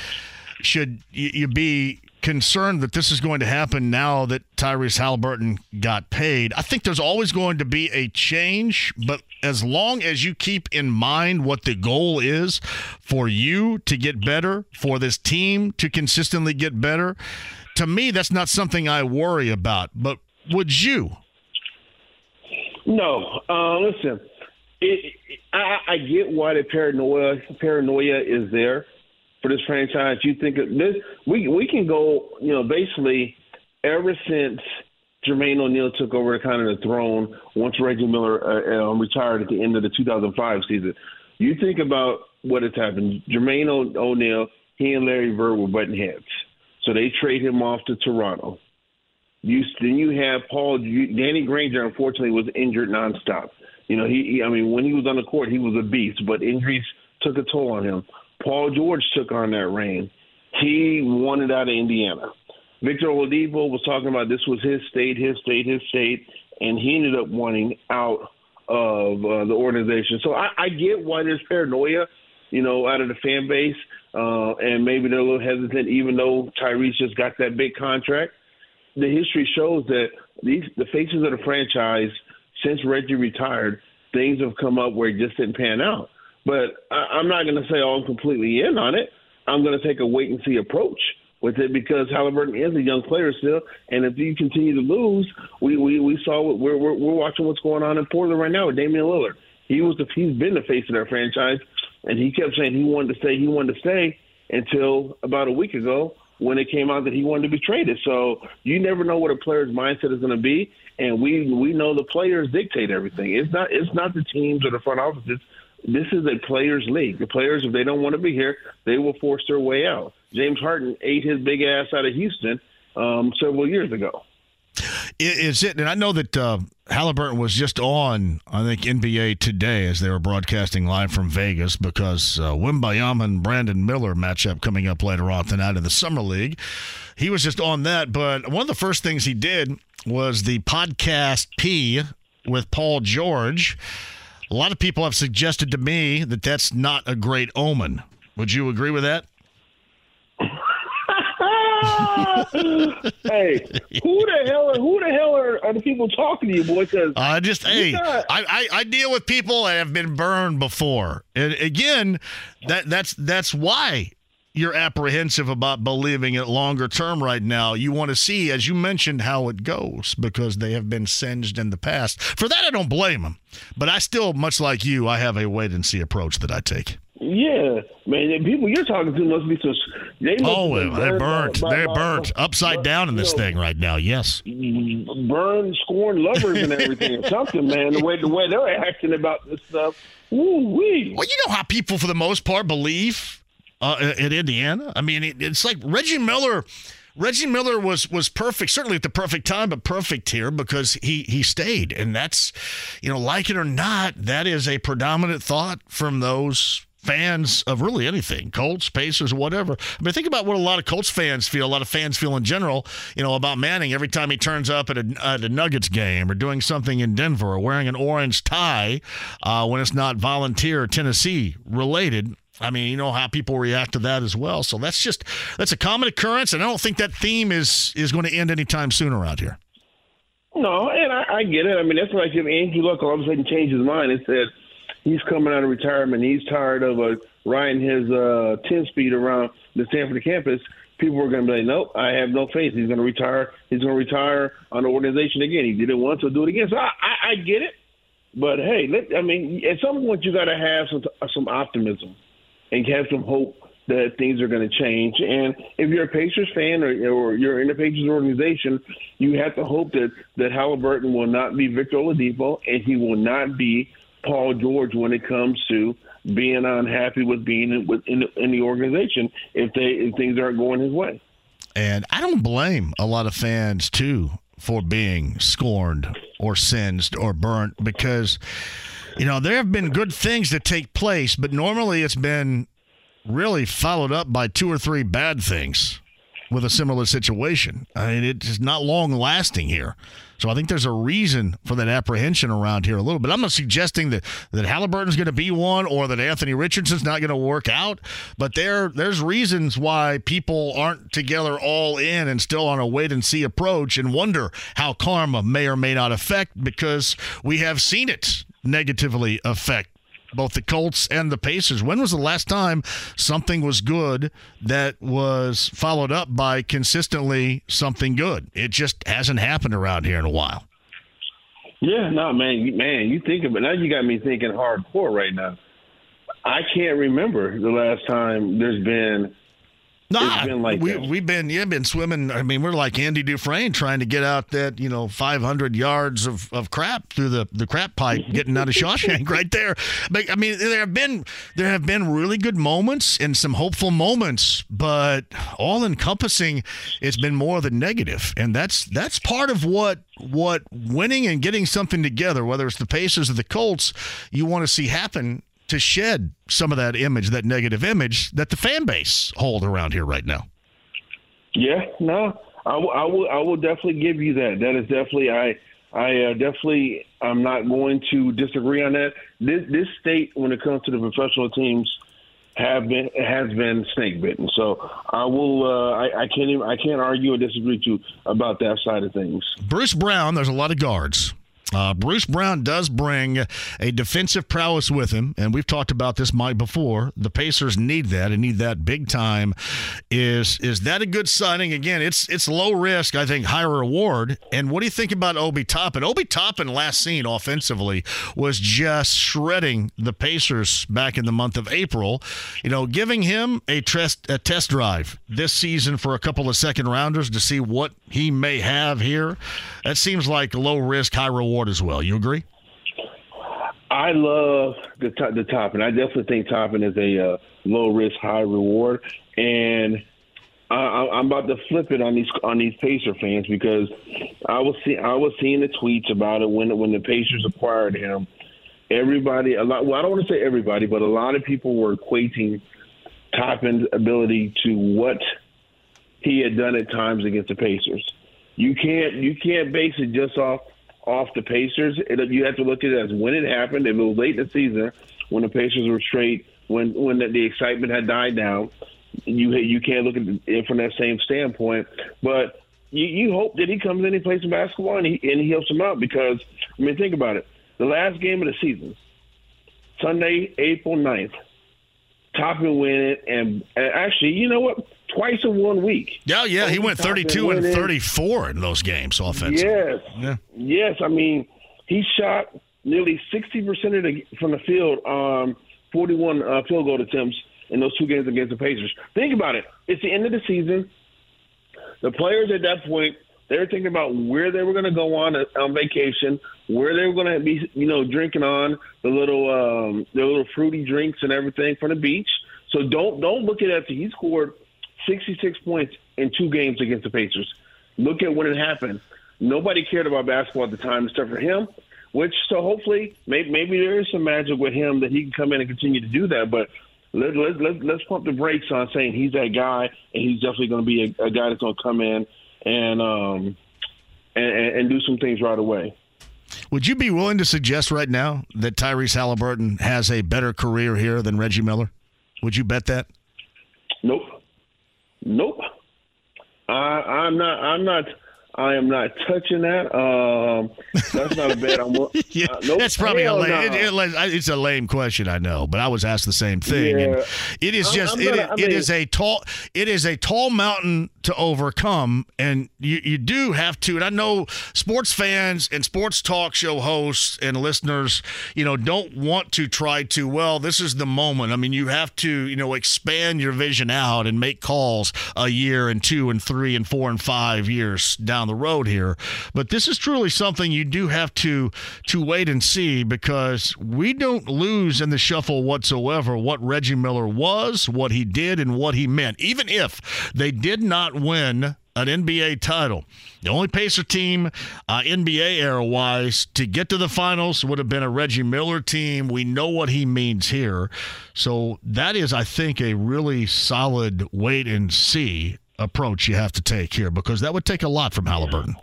should you, you be concerned that this is going to happen now that Tyrese Haliburton got paid. I think there's always going to be a change, but as long as you keep in mind what the goal is for you to get better, for this team to consistently get better, to me, that's not something I worry about. But would you? No, uh, listen. It, I, I get why the paranoia paranoia is there for this franchise. You think this? We we can go, you know, basically ever since Jermaine O'Neal took over kind of the throne once Reggie Miller uh, uh, retired at the end of the 2005 season. You think about what has happened. Jermaine o- O'Neal, he and Larry Bird were button heads, so they trade him off to Toronto. You then you have Paul Danny Granger. Unfortunately, was injured nonstop. You know, he, he I mean, when he was on the court, he was a beast, but injuries took a toll on him. Paul George took on that reign. He wanted out of Indiana. Victor Oladipo was talking about this was his state, his state, his state, and he ended up wanting out of uh, the organization. So I, I get why there's paranoia, you know, out of the fan base, uh, and maybe they're a little hesitant, even though Tyrese just got that big contract. The history shows that these the faces of the franchise since Reggie retired, things have come up where it just didn't pan out. But I, I'm not going to say, oh, I'm completely in on it. I'm going to take a wait and see approach with it because Haliburton is a young player still, and if you continue to lose, we we, we saw what we're, we're we're watching what's going on in Portland right now with Damian Lillard. He was the he's been the face of their franchise, and he kept saying he wanted to stay, he wanted to stay until about a week ago when it came out that he wanted to be traded. So you never know what a player's mindset is going to be, and we we know the players dictate everything. It's not it's not the teams or the front offices. This is a players' league. The players, if they don't want to be here, they will force their way out. James Harden ate his big ass out of Houston um, several years ago. Is it? And I know that uh, Haliburton was just on, I think, NBA today as they were broadcasting live from Vegas because uh, Wembanyama and Brandon Miller matchup coming up later on tonight in the Summer League. He was just on that. But one of the first things he did was the podcast P with Paul George. A lot of people have suggested to me that that's not a great omen. Would you agree with that? hey, who the hell? Are, who the hell are, are the people talking to you, boy? Because I just hey, I, I, I deal with people that have been burned before, and again, that that's that's why you're apprehensive about believing it longer term right now. You want to see, as you mentioned, how it goes because they have been singed in the past. For that, I don't blame them, but I still, much like you, I have a wait and see approach that I take. Yeah, man. The people you're talking to must be some. They must oh, well, they're burnt. By, they're by, burnt upside down in this know, thing right now. Yes, mm, burned, scorned lovers and everything, or something, man. The way the way they're acting about this stuff. Ooh wee. Well, you know how people, for the most part, believe uh, in Indiana. I mean, it, it's like Reggie Miller. Reggie Miller was was perfect, certainly at the perfect time, but perfect here because he he stayed, and that's, you know, like it or not, that is a predominant thought from those fans of really anything, Colts, Pacers, whatever. I mean, think about what a lot of Colts fans feel, a lot of fans feel in general, you know, about Manning every time he turns up at a, at a Nuggets game or doing something in Denver or wearing an orange tie uh, when it's not volunteer Tennessee related. I mean, you know how people react to that as well. So that's just that's a common occurrence, and I don't think that theme is is going to end anytime soon around here. No, and I, I get it. I mean, that's like if Andrew Luck all of a sudden changed his mind and said, he's coming out of retirement. He's tired of uh, riding his uh, 10 speed around the Stanford campus. People are going to be like, nope, I have no faith. He's going to retire. He's going to retire on the organization again. He did it once, he'll do it again. So I, I, I get it. But hey, let, I mean, at some point you got to have some some optimism and have some hope that things are going to change. And if you're a Pacers fan or, or you're in the Pacers organization, you have to hope that that Haliburton will not be Victor Oladipo and he will not be Paul George when it comes to being unhappy with being in, in, in the organization if they if things aren't going his way. And I don't blame a lot of fans too for being scorned or singed or burnt because you know there have been good things that take place, but normally it's been really followed up by two or three bad things with a similar situation. I mean, it's not long lasting here. So I think there's a reason for that apprehension around here a little bit. I'm not suggesting that that Haliburton's going to be one or that Anthony Richardson's not going to work out, but there there's reasons why people aren't together all in and still on a wait and see approach and wonder how karma may or may not affect because we have seen it negatively affect both the Colts and the Pacers. When was the last time something was good that was followed up by consistently something good? It just hasn't happened around here in a while. Yeah, no, man, man, you think of it now. You got me thinking hardcore right now. I can't remember the last time there's been Nah, been like we, that. we've been yeah been swimming. I mean, we're like Andy Dufresne trying to get out that you know 500 yards of, of crap through the, the crap pipe, getting out of Shawshank right there. But I mean, there have been there have been really good moments and some hopeful moments, but all encompassing, it's been more than negative. negative, and that's that's part of what what winning and getting something together, whether it's the Pacers or the Colts, you want to see happen to shed some of that image, that negative image that the fan base hold around here right now. Yeah, no, I will, I will, I will definitely give you that. That is definitely, I, I uh, definitely, I'm not going to disagree on that. This, this state, when it comes to the professional teams, have been has been snake bitten. So I will, uh, I, I can't even, I can't argue or disagree to about that side of things. Bruce Brown, there's a lot of guards. Uh, Bruce Brown does bring a defensive prowess with him, and we've talked about this, Mike, before. The Pacers need that and need that big time. Is is that a good signing? Again, it's it's low risk, I think, high reward. And what do you think about Obi Toppin? Obi Toppin, last seen offensively, was just shredding the Pacers back in the month of April. You know, giving him a test a test drive this season for a couple of second rounders to see what he may have here. That seems like low risk, high reward as well. You agree? I love the top, the. I definitely think Toppin is a uh, low risk, high reward, and I, I'm about to flip it on these on these Pacer fans because I was see I was seeing the tweets about it when when the Pacers acquired him. Everybody, a lot. Well, I don't want to say everybody, but a lot of people were equating Toppin's ability to what he had done at times against the Pacers. You can't you can't base it just off off the Pacers. It, you have to look at it as when it happened. It was late in the season when the Pacers were straight, when when the, the excitement had died down. You you can't look at it from that same standpoint, but you, you hope that he comes in and plays some basketball and he and he helps them out because I mean think about it. The last game of the season, Sunday, April 9th, Toppin win it, and, and actually, you know what? Twice in one week. Yeah, yeah. He went 32 and went in. 34 in those games offensively. Yes. Yeah. Yes. I mean, he shot nearly 60% of the, from the field, um, 41 uh, field goal attempts in those two games against the Pacers. Think about it. It's the end of the season. The players at that point, they were thinking about where they were going to go on uh, on vacation, where they were going to be, you know, drinking on the little, um, the little fruity drinks and everything from the beach. So don't don't look at that. He scored 66 points in two games against the Pacers. Look at when it happened. Nobody cared about basketball at the time except for him. Which so hopefully maybe, maybe there is some magic with him that he can come in and continue to do that. But let, let, let, let's pump the brakes on saying he's that guy and he's definitely going to be a, a guy that's going to come in and um and, and, and do some things right away. Would you be willing to suggest right now that Tyrese Haliburton has a better career here than Reggie Miller? Would you bet that? Nope. Nope. I, I'm not. I'm not. I am not touching that. Um, that's not a bet. I'm. Yeah, uh, nope. that's probably a lame. no. It, it- it's a lame question, I know, but I was asked the same thing. And Yeah. it is just I'm it, I it mean- is a tall it is a tall mountain to overcome, and you you do have to. And I know sports fans and sports talk show hosts and listeners, you know, don't want to try to. Well, this is the moment. I mean, you have to you know expand your vision out and make calls a year and two and three and four and five years down the road here. But this is truly something you do have to to wait and see because we don't lose in the shuffle whatsoever what Reggie Miller was, what he did, and what he meant. Even if they did not win an NBA title. The only Pacer team, uh, NBA era wise, to get to the finals would have been a Reggie Miller team. We know what he means here. So that is, I think, a really solid wait and see approach you have to take here because that would take a lot from Haliburton.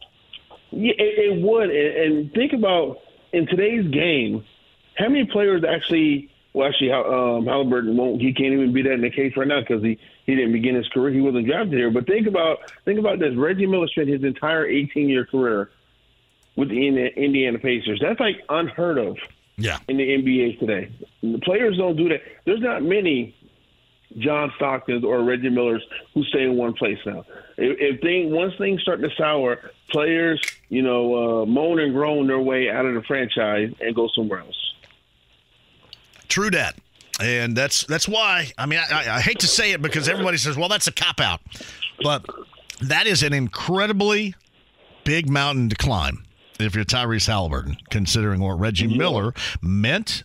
Yeah, it, it would. And, and think about in today's game, how many players actually? Well, actually, um, Haliburton won't. He can't even be that in the case right now because he he didn't begin his career. He wasn't drafted here. But think about think about this. Reggie Miller spent his entire 18 year career with the Indi- Indiana Pacers. That's like unheard of Yeah. in the NBA today. The players don't do that. There's not many John Stocktons or Reggie Millers who stay in one place now. If, if thing once things start to sour, players, you know, uh, moan and groan their way out of the franchise and go somewhere else. True that. And that's that's why. I mean, I, I hate to say it because everybody says, "Well, that's a cop out," but that is an incredibly big mountain to climb if you're Tyrese Haliburton, considering what Reggie Miller meant,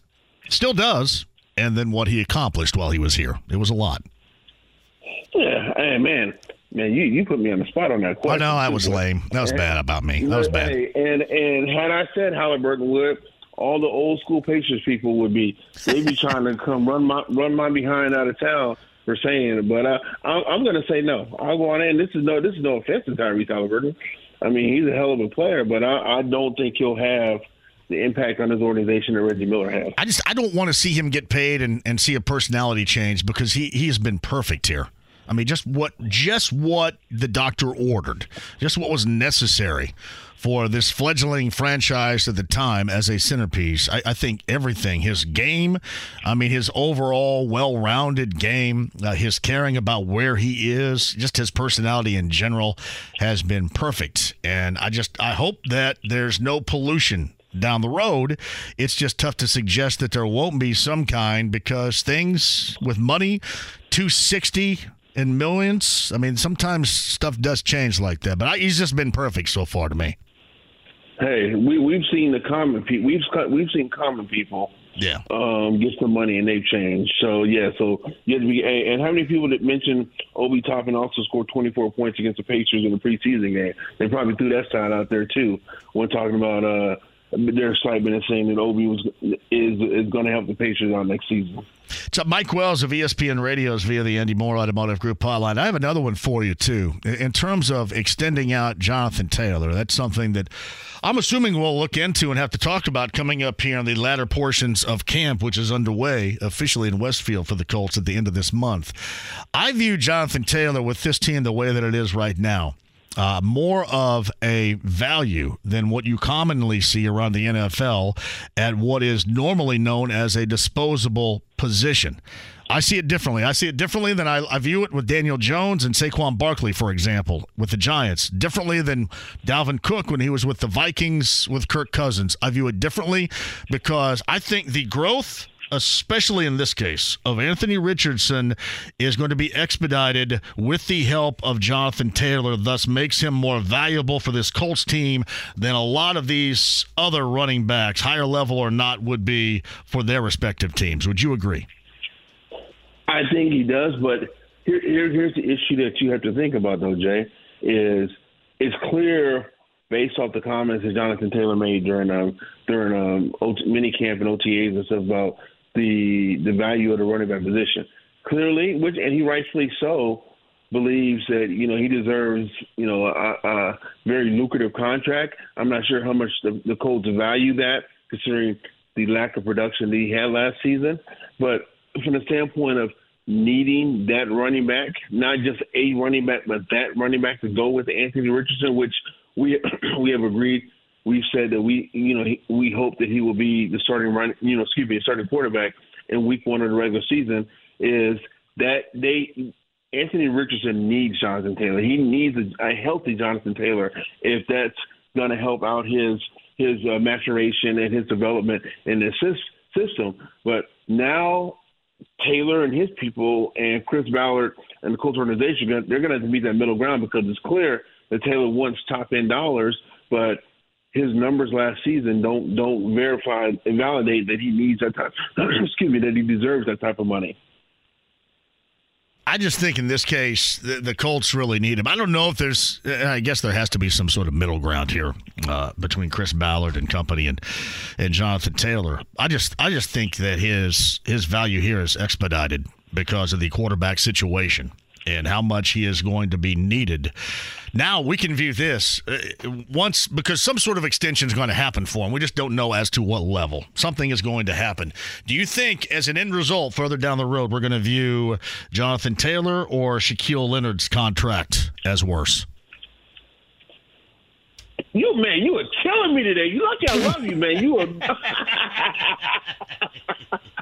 still does, and then what he accomplished while he was here. It was a lot. Yeah, hey man, man, you, you put me on the spot on that question. I know that was lame. That was And- bad about me. That was bad. And and had I said Haliburton would, all the old school Pacers people would be they'd be trying to come run my run my behind out of town for saying it. But I, I'm, I'm going to say no. I'll go on in. This is no this is no offense to Tyrese Haliburton. I mean, he's a hell of a player, but I, I don't think he'll have the impact on his organization that Reggie Miller has. I just I don't want to see him get paid and, and see a personality change because he he has been perfect here. I mean, just what just what the doctor ordered, just what was necessary for this fledgling franchise at the time as a centerpiece. I, I think everything, his game, I mean, his overall well-rounded game, uh, his caring about where he is, just his personality in general, has been perfect. And I just I hope that there's no pollution down the road. It's just tough to suggest that there won't be some kind because things with money, 260 and millions. I mean, sometimes stuff does change like that. But I, he's just been perfect so far to me. Hey, we we've seen the common people. We've we've seen common people Yeah. um, get some money and they've changed. So yeah, so you have to be. And how many people that mentioned Obi Toppin also scored 24 points against the Pacers in the preseason game? They probably threw that side out there too when talking about uh, their excitement and saying that Obi was is is going to help the Pacers out next season. So Mike Wells of ESPN Radios via the Andy Mohr Automotive Group hotline. I have another one for you too. In terms of extending out Jonathan Taylor, that's something that I'm assuming we'll look into and have to talk about coming up here in the latter portions of camp, which is underway officially in Westfield for the Colts at the end of this month. I view Jonathan Taylor with this team the way that it is right now. Uh, more of a value than what you commonly see around the NFL at what is normally known as a disposable position. I see it differently. I see it differently than I, I view it with Daniel Jones and Saquon Barkley, for example, with the Giants. Differently than Dalvin Cook when he was with the Vikings with Kirk Cousins. I view it differently because I think the growth especially in this case, of Anthony Richardson is going to be expedited with the help of Jonathan Taylor, thus makes him more valuable for this Colts team than a lot of these other running backs, higher level or not, would be for their respective teams. Would you agree? I think he does, but here, here here's the issue that you have to think about though, Jay, is it's clear based off the comments that Jonathan Taylor made during um during um OT, mini camp and OTAs and stuff about the the value of the running back position. Clearly, which and he rightfully so believes that you know he deserves you know a, a very lucrative contract. I'm not sure how much the, the Colts value that considering the lack of production that he had last season, but from the standpoint of needing that running back, not just a running back, but that running back to go with Anthony Richardson, which we we have agreed. We've said that we, you know, he, we hope that he will be the starting run, you know, excuse me, starting quarterback in Week One of the regular season. Is that they Anthony Richardson needs Jonathan Taylor. He needs a, a healthy Jonathan Taylor if that's going to help out his his uh, maturation and his development in the system. But now Taylor and his people and Chris Ballard and the Colts organization, they're going to have to meet that middle ground because it's clear that Taylor wants top end dollars, but his numbers last season don't don't verify and validate that he needs that type. excuse me, that he deserves that type of money. I just think in this case, the, the Colts really need him. I don't know if there's, I guess there has to be some sort of middle ground here uh, between Chris Ballard and company and and Jonathan Taylor. I just, I just think that his his value here is expedited because of the quarterback situation and how much he is going to be needed. Now we can view this uh, once because some sort of extension is going to happen for him. We just don't know as to what level. Something is going to happen. Do you think, as an end result, further down the road, we're going to view Jonathan Taylor or Shaquille Leonard's contract as worse? You man, you are killing me today. You lucky I love you, man. You are.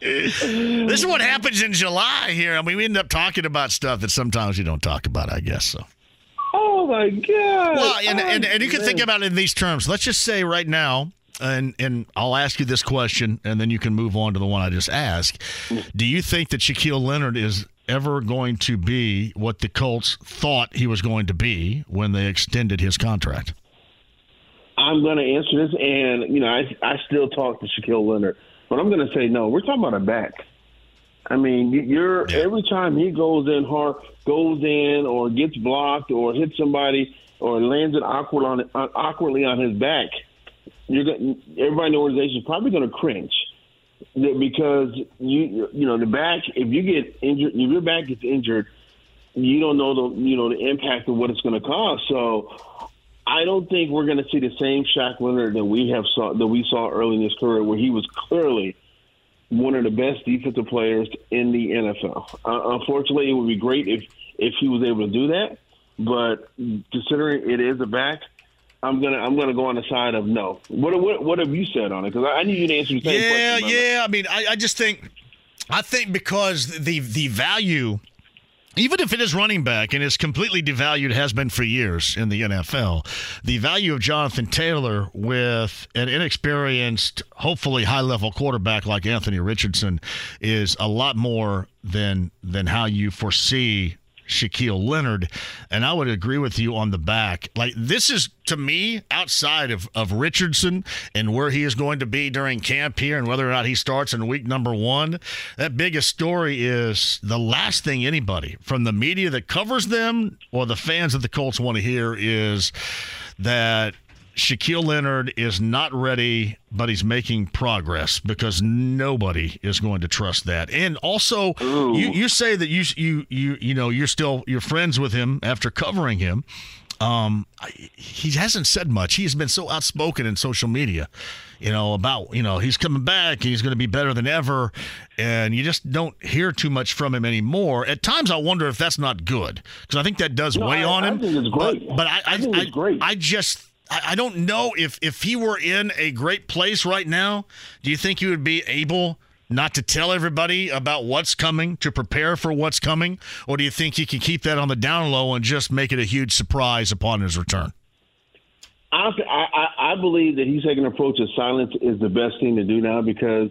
This is what happens in July here. I mean, we end up talking about stuff that sometimes you don't talk about, I guess. So. oh my god. Well, and, Oh, and, and you can think oh, about it in these terms. Let's just say right now, and and I'll ask you this question, and then you can move on to the one I just asked. Do you think that Shaquille Leonard is ever going to be what the Colts thought he was going to be when they extended his contract? I'm going to answer this, and you know, I I still talk to Shaquille Leonard, but I'm going to say no. We're talking about a back. I mean, you- you're Yeah. every time he goes in hard, goes in or gets blocked or hits somebody or lands it awkward on uh, awkwardly on his back. You're going everybody in the organization is probably going to cringe because you you know the back. If you get injured, if your back gets injured, you don't know the you know the impact of what it's going to cause. So I don't think we're going to see the same Shaq Leonard that we have saw that we saw early in his career, where he was clearly one of the best defensive players in the NFL. Uh, unfortunately, it would be great if if he was able to do that, but considering it is a back. I'm gonna I'm gonna go on the side of no. What what, what have you said on it? Because I, I need you to answer the same yeah, question. brother. yeah. I mean, I, I just think, I think because the the value, even if it is running back and is completely devalued, has been for years in the NFL. The value of Jonathan Taylor with an inexperienced, hopefully high level quarterback like Anthony Richardson is a lot more than than how you foresee Shaquille Leonard, and I would agree with you on the back. Like this is to me outside of of Richardson and where he is going to be during camp here, and whether or not he starts in week number one. That biggest story is the last thing anybody from the media that covers them or the fans of the Colts want to hear is that Shaquille Leonard is not ready, but he's making progress because nobody is going to trust that. And also, you, you say that you you you you know you're still you're friends with him after covering him. Um, he hasn't said much. He's been so outspoken in social media, you know, about you know he's coming back and he's going to be better than ever, and you just don't hear too much from him anymore. At times, I wonder if that's not good because I think that does No, weigh I- on I him. think it's But- great. But, I, I, I think it's great. I just I, I don't know if if he were in a great place right now. Do you think he would be able? Not to tell everybody about what's coming, to prepare for what's coming, or do you think he can keep that on the down low and just make it a huge surprise upon his return? I, I, I believe that he's taking an approach of silence is the best thing to do now because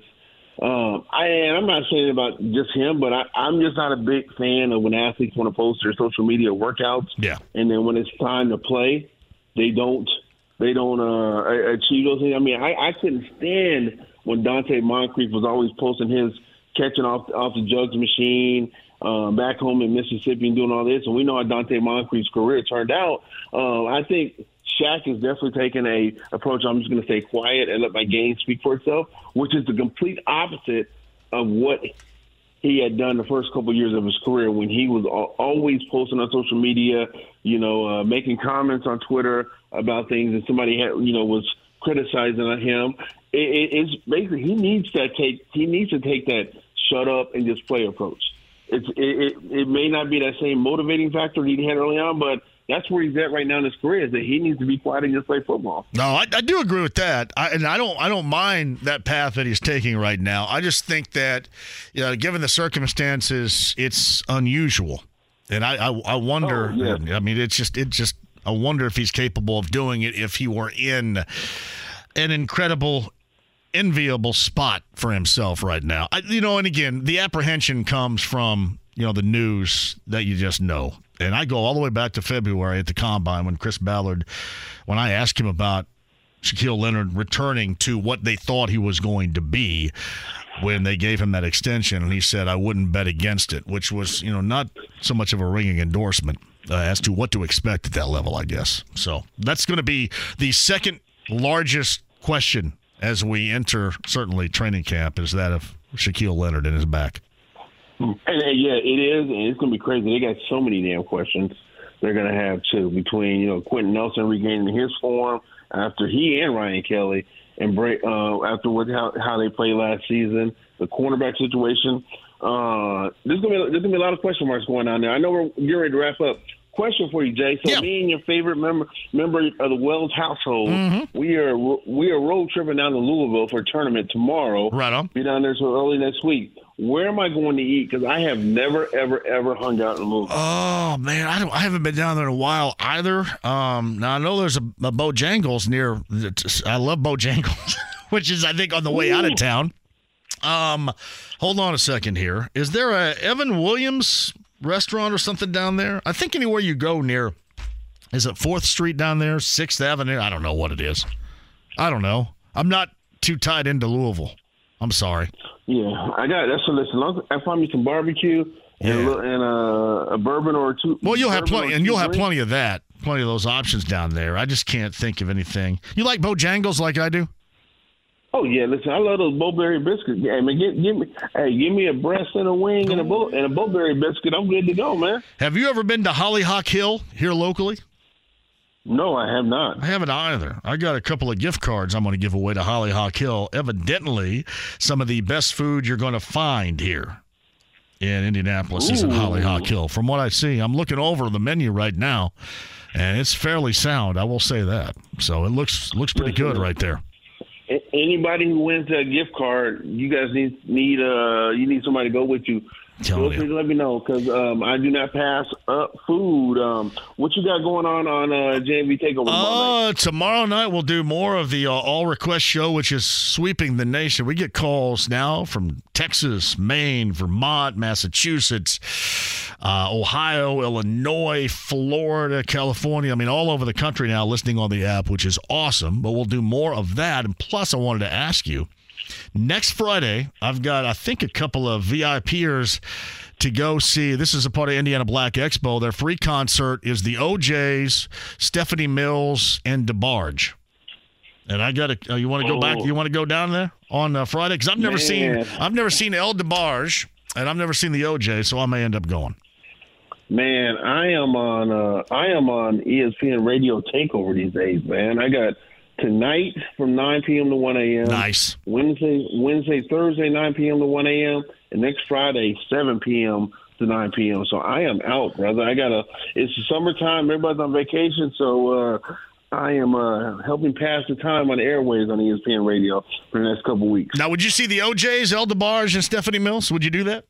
um, I and I'm not saying about just him, but I, I'm just not a big fan of when athletes want to post their social media workouts, Yeah. and then when it's time to play, they don't they don't uh, achieve those things. I mean, I, I couldn't stand when Donte Moncrief was always posting his catching off off the jugs machine um, back home in Mississippi and doing all this. And we know how Donte Moncrief's career turned out. Um, I think Shaq is definitely taking a approach. I'm just going to stay quiet and let my game speak for itself, which is the complete opposite of what he had done the first couple years of his career when he was always posting on social media, you know, uh, making comments on Twitter about things, and somebody had, you know, was criticizing on him. It, it, it's basically he needs to take he needs to take that shut up and just play approach. It's it, it, it may not be that same motivating factor he had early on, but that's where he's at right now in his career. Is that he needs to be quiet and just play football. No, I, I do agree with that, I, and I don't. I don't mind that path that he's taking right now. I just think that, you know, given the circumstances, it's unusual, and I, I, I wonder. Oh, yeah. I mean, it's just, it just. I wonder if he's capable of doing it if he were in an incredible enviable spot for himself right now. I, you know, and again, the apprehension comes from you know the news that you just know. And I go all the way back to February at the combine when Chris Ballard, when I asked him about Shaquille Leonard returning to what they thought he was going to be when they gave him that extension, and he said I wouldn't bet against it, which was you know not so much of a ringing endorsement uh, as to what to expect at that level, I guess. So that's going to be the second largest question as we enter certainly training camp is that of Shaquille Leonard and his back. And, and yeah, it is, and it's going to be crazy. They got so many damn questions they're going to have too between you know Quenton Nelson regaining his form after he and Ryan Kelly and break uh, after what how, how they played last season, the cornerback situation. Uh, there's to be there's to be a lot of question marks going on there. I know we're getting ready to wrap up. Question for you, Jay. So Yeah. me and your favorite member member of the Wells household, we are we are road tripping down to Louisville for a tournament tomorrow. Right on. Be down there so early next week. where am I going to eat? Because I have never, ever, ever hung out in Louisville. Oh man, I don't. I haven't been down there in a while either. Um, now I know there's a, a Bojangles near. I love Bojangles, which is I think on the way out of town. Um, hold on a second here. Is there a Evan Williams restaurant or something down there? I think anywhere you go near, is it Fourth Street down there, Sixth Avenue? I don't know what it is. I don't know. I'm not too tied into Louisville. I'm sorry. Yeah, I got that's what listen. I find me some barbecue and, a, little- and a, a bourbon or two. Well, you'll have plenty, and you'll have plenty of that, plenty of those options down there. I just can't think of anything. You like Bojangles like I do? Oh yeah, listen, I love those Bo-Berry biscuits. Yeah, man, give, give me, hey, give me a breast and a wing and a bow and a Bo-Berry biscuit. I'm good to go, man. Have you ever been to Hollyhock Hill here locally? No, I have not. I haven't either. I got a couple of gift cards I'm going to give away to Hollyhock Hill. Evidently, some of the best food you're going to find here in Indianapolis is in Ooh. Hollyhock Hill. From what I see, I'm looking over the menu right now, and it's fairly sound. I will say that. So it looks looks pretty good right there. A- Anybody who wins that gift card, you guys need need uh you need somebody to go with you. Feel free to let me know because um, I do not pass up food. Um, what you got going on on uh, JMV Takeover? tomorrow night? Uh, tomorrow night we'll do more of the uh, all request show, which is sweeping the nation. We get calls now from Texas, Maine, Vermont, Massachusetts, uh, Ohio, Illinois, Florida, California. I mean, all over the country now listening on the app, which is awesome. But we'll do more of that. And plus, I wanted to ask you next Friday, I've got, I think, a couple of VIPers to go see. This is a part of Indiana Black Expo. Their free concert is the O'Jays, Stephanie Mills, and DeBarge. And I got to. Uh, you want to go back? Oh. You want to go down there on uh, Friday? Because I've never seen. I've never seen El DeBarge, and I've never seen the O'Jay, so I may end up going. Man, I am on uh, I am on ESPN Radio Takeover these days, man. I got tonight from 9 p.m. to 1 a.m. Nice. Wednesday, Wednesday, Thursday, 9 p.m. to 1 a.m. and next Friday, 7 p.m. to 9 p.m. So I am out, brother. I got to. It's summertime. Everybody's on vacation, so uh, I am uh, helping pass the time on the airways on ESPN Radio for the next couple weeks. Now, would you see the O'Jays, El DeBarge, and Stephanie Mills? Would you do that?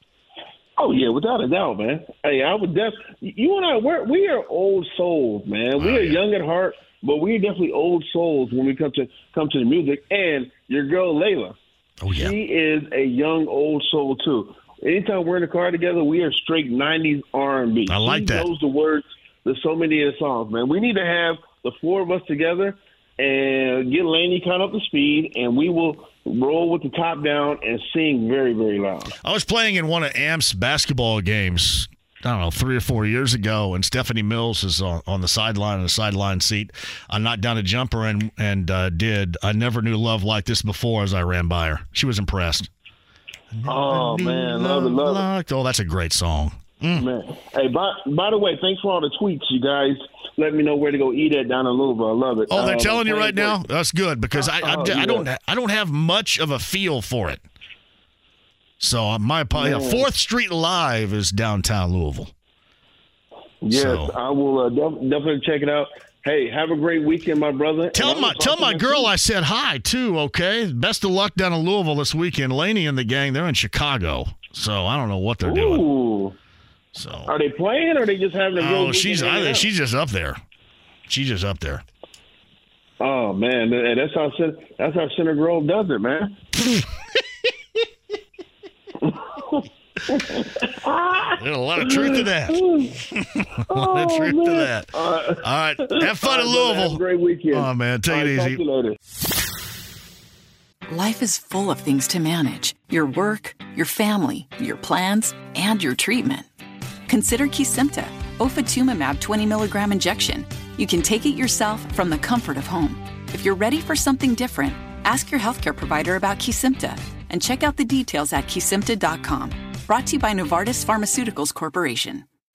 Oh yeah, without a doubt, man. Hey, I would def. You and I, we're, we are old souls, man. We Oh, are yeah. young at heart, but we're definitely old souls when we come to come to the music. And your girl Layla, Oh yeah. she is a young old soul too. Anytime we're in the car together, we are straight '90s R&B. I like she that. knows the words to so many of the songs, man. We need to have the four of us together and get Laney kind of up to speed, and we will roll with the top down and sing very, very loud. I was playing in one of Amp's basketball games. I don't know, three or four years ago, and Stephanie Mills is on, on the sideline in a sideline seat. I knocked down a jumper and and uh, did. I never knew love like this before as I ran by her. She was impressed. Oh man, love it, love it. Oh, that's a great song. Man, hey, by, by the way, thanks for all the tweets, you guys. Let me know where to go eat at down in Louisville. I love it. Oh, they're Um, telling you right now. That's good because I I, Oh, I yeah. don't I don't have much of a feel for it. So uh, my. Man. Fourth Street Live is downtown Louisville. Yes, So- I will uh, def- definitely check it out. Hey, have a great weekend, my brother. Tell my tell my girl. I said hi too. Okay, best of luck down in Louisville this weekend. Laney and the gang they're in Chicago, so I don't know what they're doing. So are they playing or are they just having a oh, she's I, she's just up there. She's just up there. Oh man, that's how that's how Center Grove does it, man. There's a lot of truth to that. a lot of oh, truth to that. All right, have fun in All right, brother, Have a Louisville. great weekend. Oh man, take All it right, talk easy. to you later. Life is full of things to manage your work, your family, your plans, and your treatment. Consider Kesimpta, ofatumumab 20 milligram injection. You can take it yourself from the comfort of home. If you're ready for something different, ask your healthcare provider about Kesimpta and check out the details at kesimpta.com. Brought to you by Novartis Pharmaceuticals Corporation.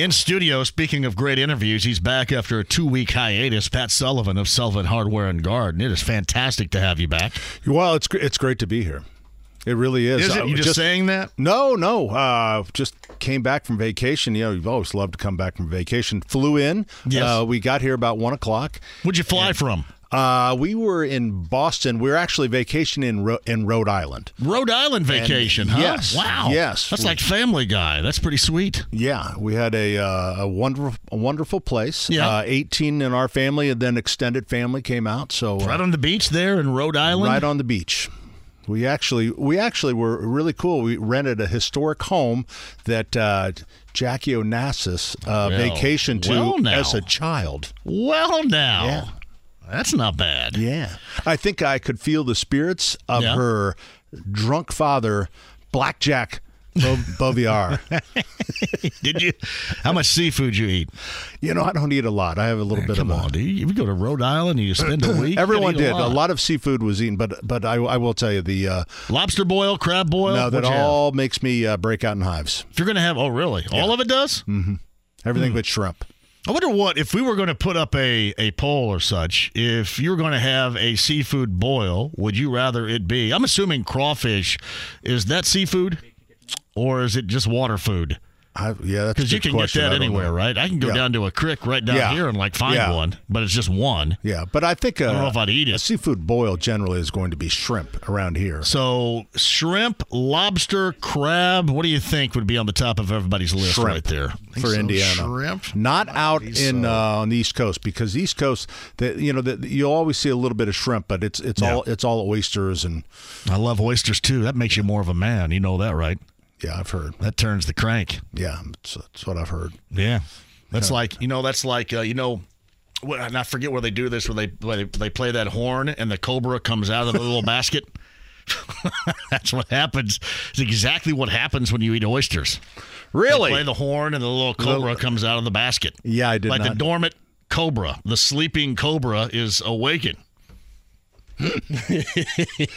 In studio, speaking of great interviews, he's back after a two week hiatus. Pat Sullivan of Sullivan Hardware and Garden. It is fantastic to have you back. Well, it's it's great to be here. It really is. Is it? Uh, You just, saying that? No, no. Uh, just came back from vacation. You know, you've always loved to come back from vacation. Flew in. Yes. Uh, we got here about one o'clock. Where'd you fly from? Uh, we were in Boston. We were actually vacationing in Ro- in Rhode Island. Rhode Island vacation, huh? yes, Wow. yes. That's like Family Guy. That's pretty sweet. Yeah, we had a uh, a wonderful a wonderful place. Yeah. Uh, Eighteen in our family, and then extended family came out. So uh, Right on the beach there in Rhode Island. right on the beach. We actually we actually were really cool. We rented a historic home that uh, Jackie Onassis uh, Well, vacationed to well as a child. Well, now. Yeah. That's not bad. Yeah, I think I could feel the spirits of Yeah. her drunk father, Blackjack Bo- Bouvier. Did you? How much seafood you eat? you know, I don't eat a lot. I have a little bit Come of a, on, dude. You go to Rhode Island and you spend a week. Everyone you eat did. A lot. of seafood was eaten, but but I, I will tell you the uh, Lobster boil, crab boil. no that What'd have? all makes me uh, break out in hives. If you're gonna have, oh really? All of it does. Everything Hmm. but shrimp. I wonder what if we were going to put up a, a poll or such. If you're going to have a seafood boil, would you rather it be? I'm assuming crawfish. Is that seafood, or is it just water food? I, yeah, that's Because you can question. get that anywhere, know. right? I can go Yeah. down to a creek right down Yeah. here and like find Yeah. one, but it's just one. Yeah, but I think uh, don't know if I'd eat it. A seafood boil generally is going to be shrimp around here. So shrimp, lobster, crab. What do you think would be on the top of everybody's list Shrimp right there for so? Indiana, Shrimp. not out in so. uh, on the East Coast because the East Coast, the, you know, the, you'll always see a little bit of shrimp, but it's it's Yeah. all it's all oysters and I love oysters too. That makes you more of a man. You know that, right? Yeah, I've heard. That turns the crank. Yeah, that's, that's what I've heard. Yeah, that's like you know that's like uh, you know. What, and I forget where they do this, where they where they, they play that horn and the cobra comes out of the little basket. that's what happens. It's exactly what happens when you eat oysters. They Really? play the horn and the little cobra comes out of the basket. Yeah, I did like the dormant cobra, the sleeping cobra is awakened.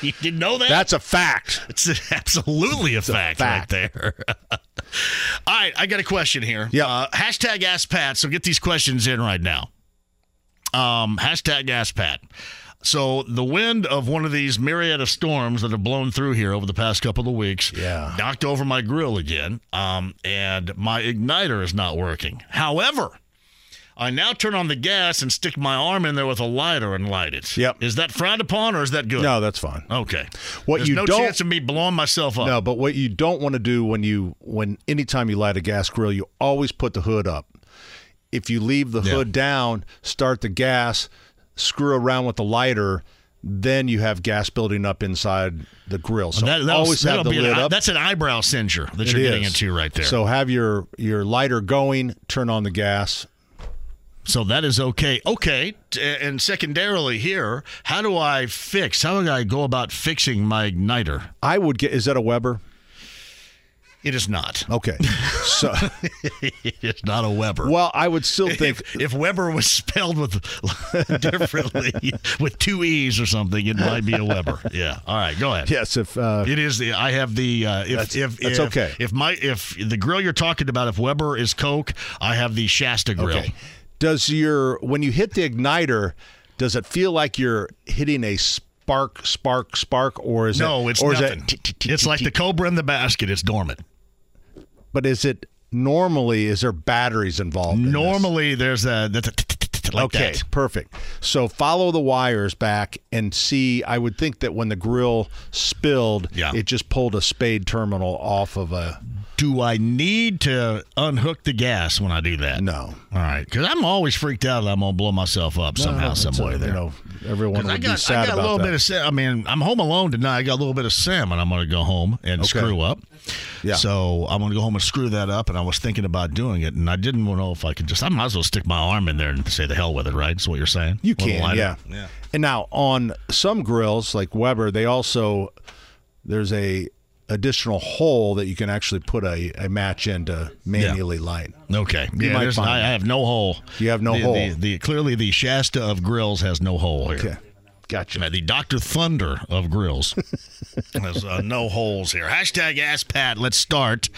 you didn't know that? That's a fact. It's absolutely a fact, fact. right there. All right, I got a question here. Yeah. Uh, hashtag Ask Pat. So get these questions in right now. Um, hashtag Ask Pat. So the wind of one of these myriad of storms that have blown through here over the past couple of weeks Yeah. knocked over my grill again, um, and my igniter is not working. However, I now turn on the gas and stick my arm in there with a lighter and light it. Yep. Is that frowned upon or is that good? No, that's fine. Okay. What There's you no don't- chance of me blowing myself up. No, but what you don't want to do when you when anytime you light a gas grill, you always put the hood up. If you leave the Yeah. hood down, start the gas, screw around with the lighter, then you have gas building up inside the grill. So That- always have the be an lid up. That's an eyebrow singer that It you're getting into right there. So have your your lighter going, turn on the gas. So that is okay. Okay. And secondarily here, how do I fix? How do I go about fixing my igniter? I would get is that a Weber? It is not. Okay. So it's not a Weber. well, I would still think if, if Weber was spelled with differently with two e's or something, it might be a Weber. Yeah. All right. Go ahead. yes, if uh, It is the I have the uh, if That's- if that's if, okay. if my if the grill you're talking about if Weber is Coke I have the Shasta grill. Okay. Does your when you hit the igniter, does it feel like you're hitting a spark, spark, spark, or is No, it? it's or is nothing. it, It's like the cobra in the basket. It's dormant. But is it normally? Is there batteries involved? Normally, there's a that's a like okay, that. perfect. So follow the wires back and see. I would think that when the grill spilled, Yeah. it just pulled a spade terminal off of a. do I need to unhook the gas when I do that? No. All right, because I'm always freaked out that I'm gonna blow myself up somehow, No, some it's a- way. There, You know, everyone 'Cause would I got, be sad I got about a little that. bit of sim. I mean, I'm home alone tonight. I got a little bit of sim, and I'm going to go home and Okay. screw up. Yeah. So I'm going to go home and screw that up. And I was thinking about doing it, and I didn't know if I could just. I might as well stick my arm in there and say the hell with it. Right? That's what you're saying. You can, lighter. yeah. Yeah. And now on some grills like Weber, they also there's a additional hole that you can actually put a, a match in to manually light. Okay. You yeah. might I, I have no hole. You have no The- hole. The, the clearly the Shasta of grills has no hole here. Okay. Gotcha. Uh, The Dr. Thunder of grills. There's uh, no holes here. Hashtag Ask Pat. Let's start.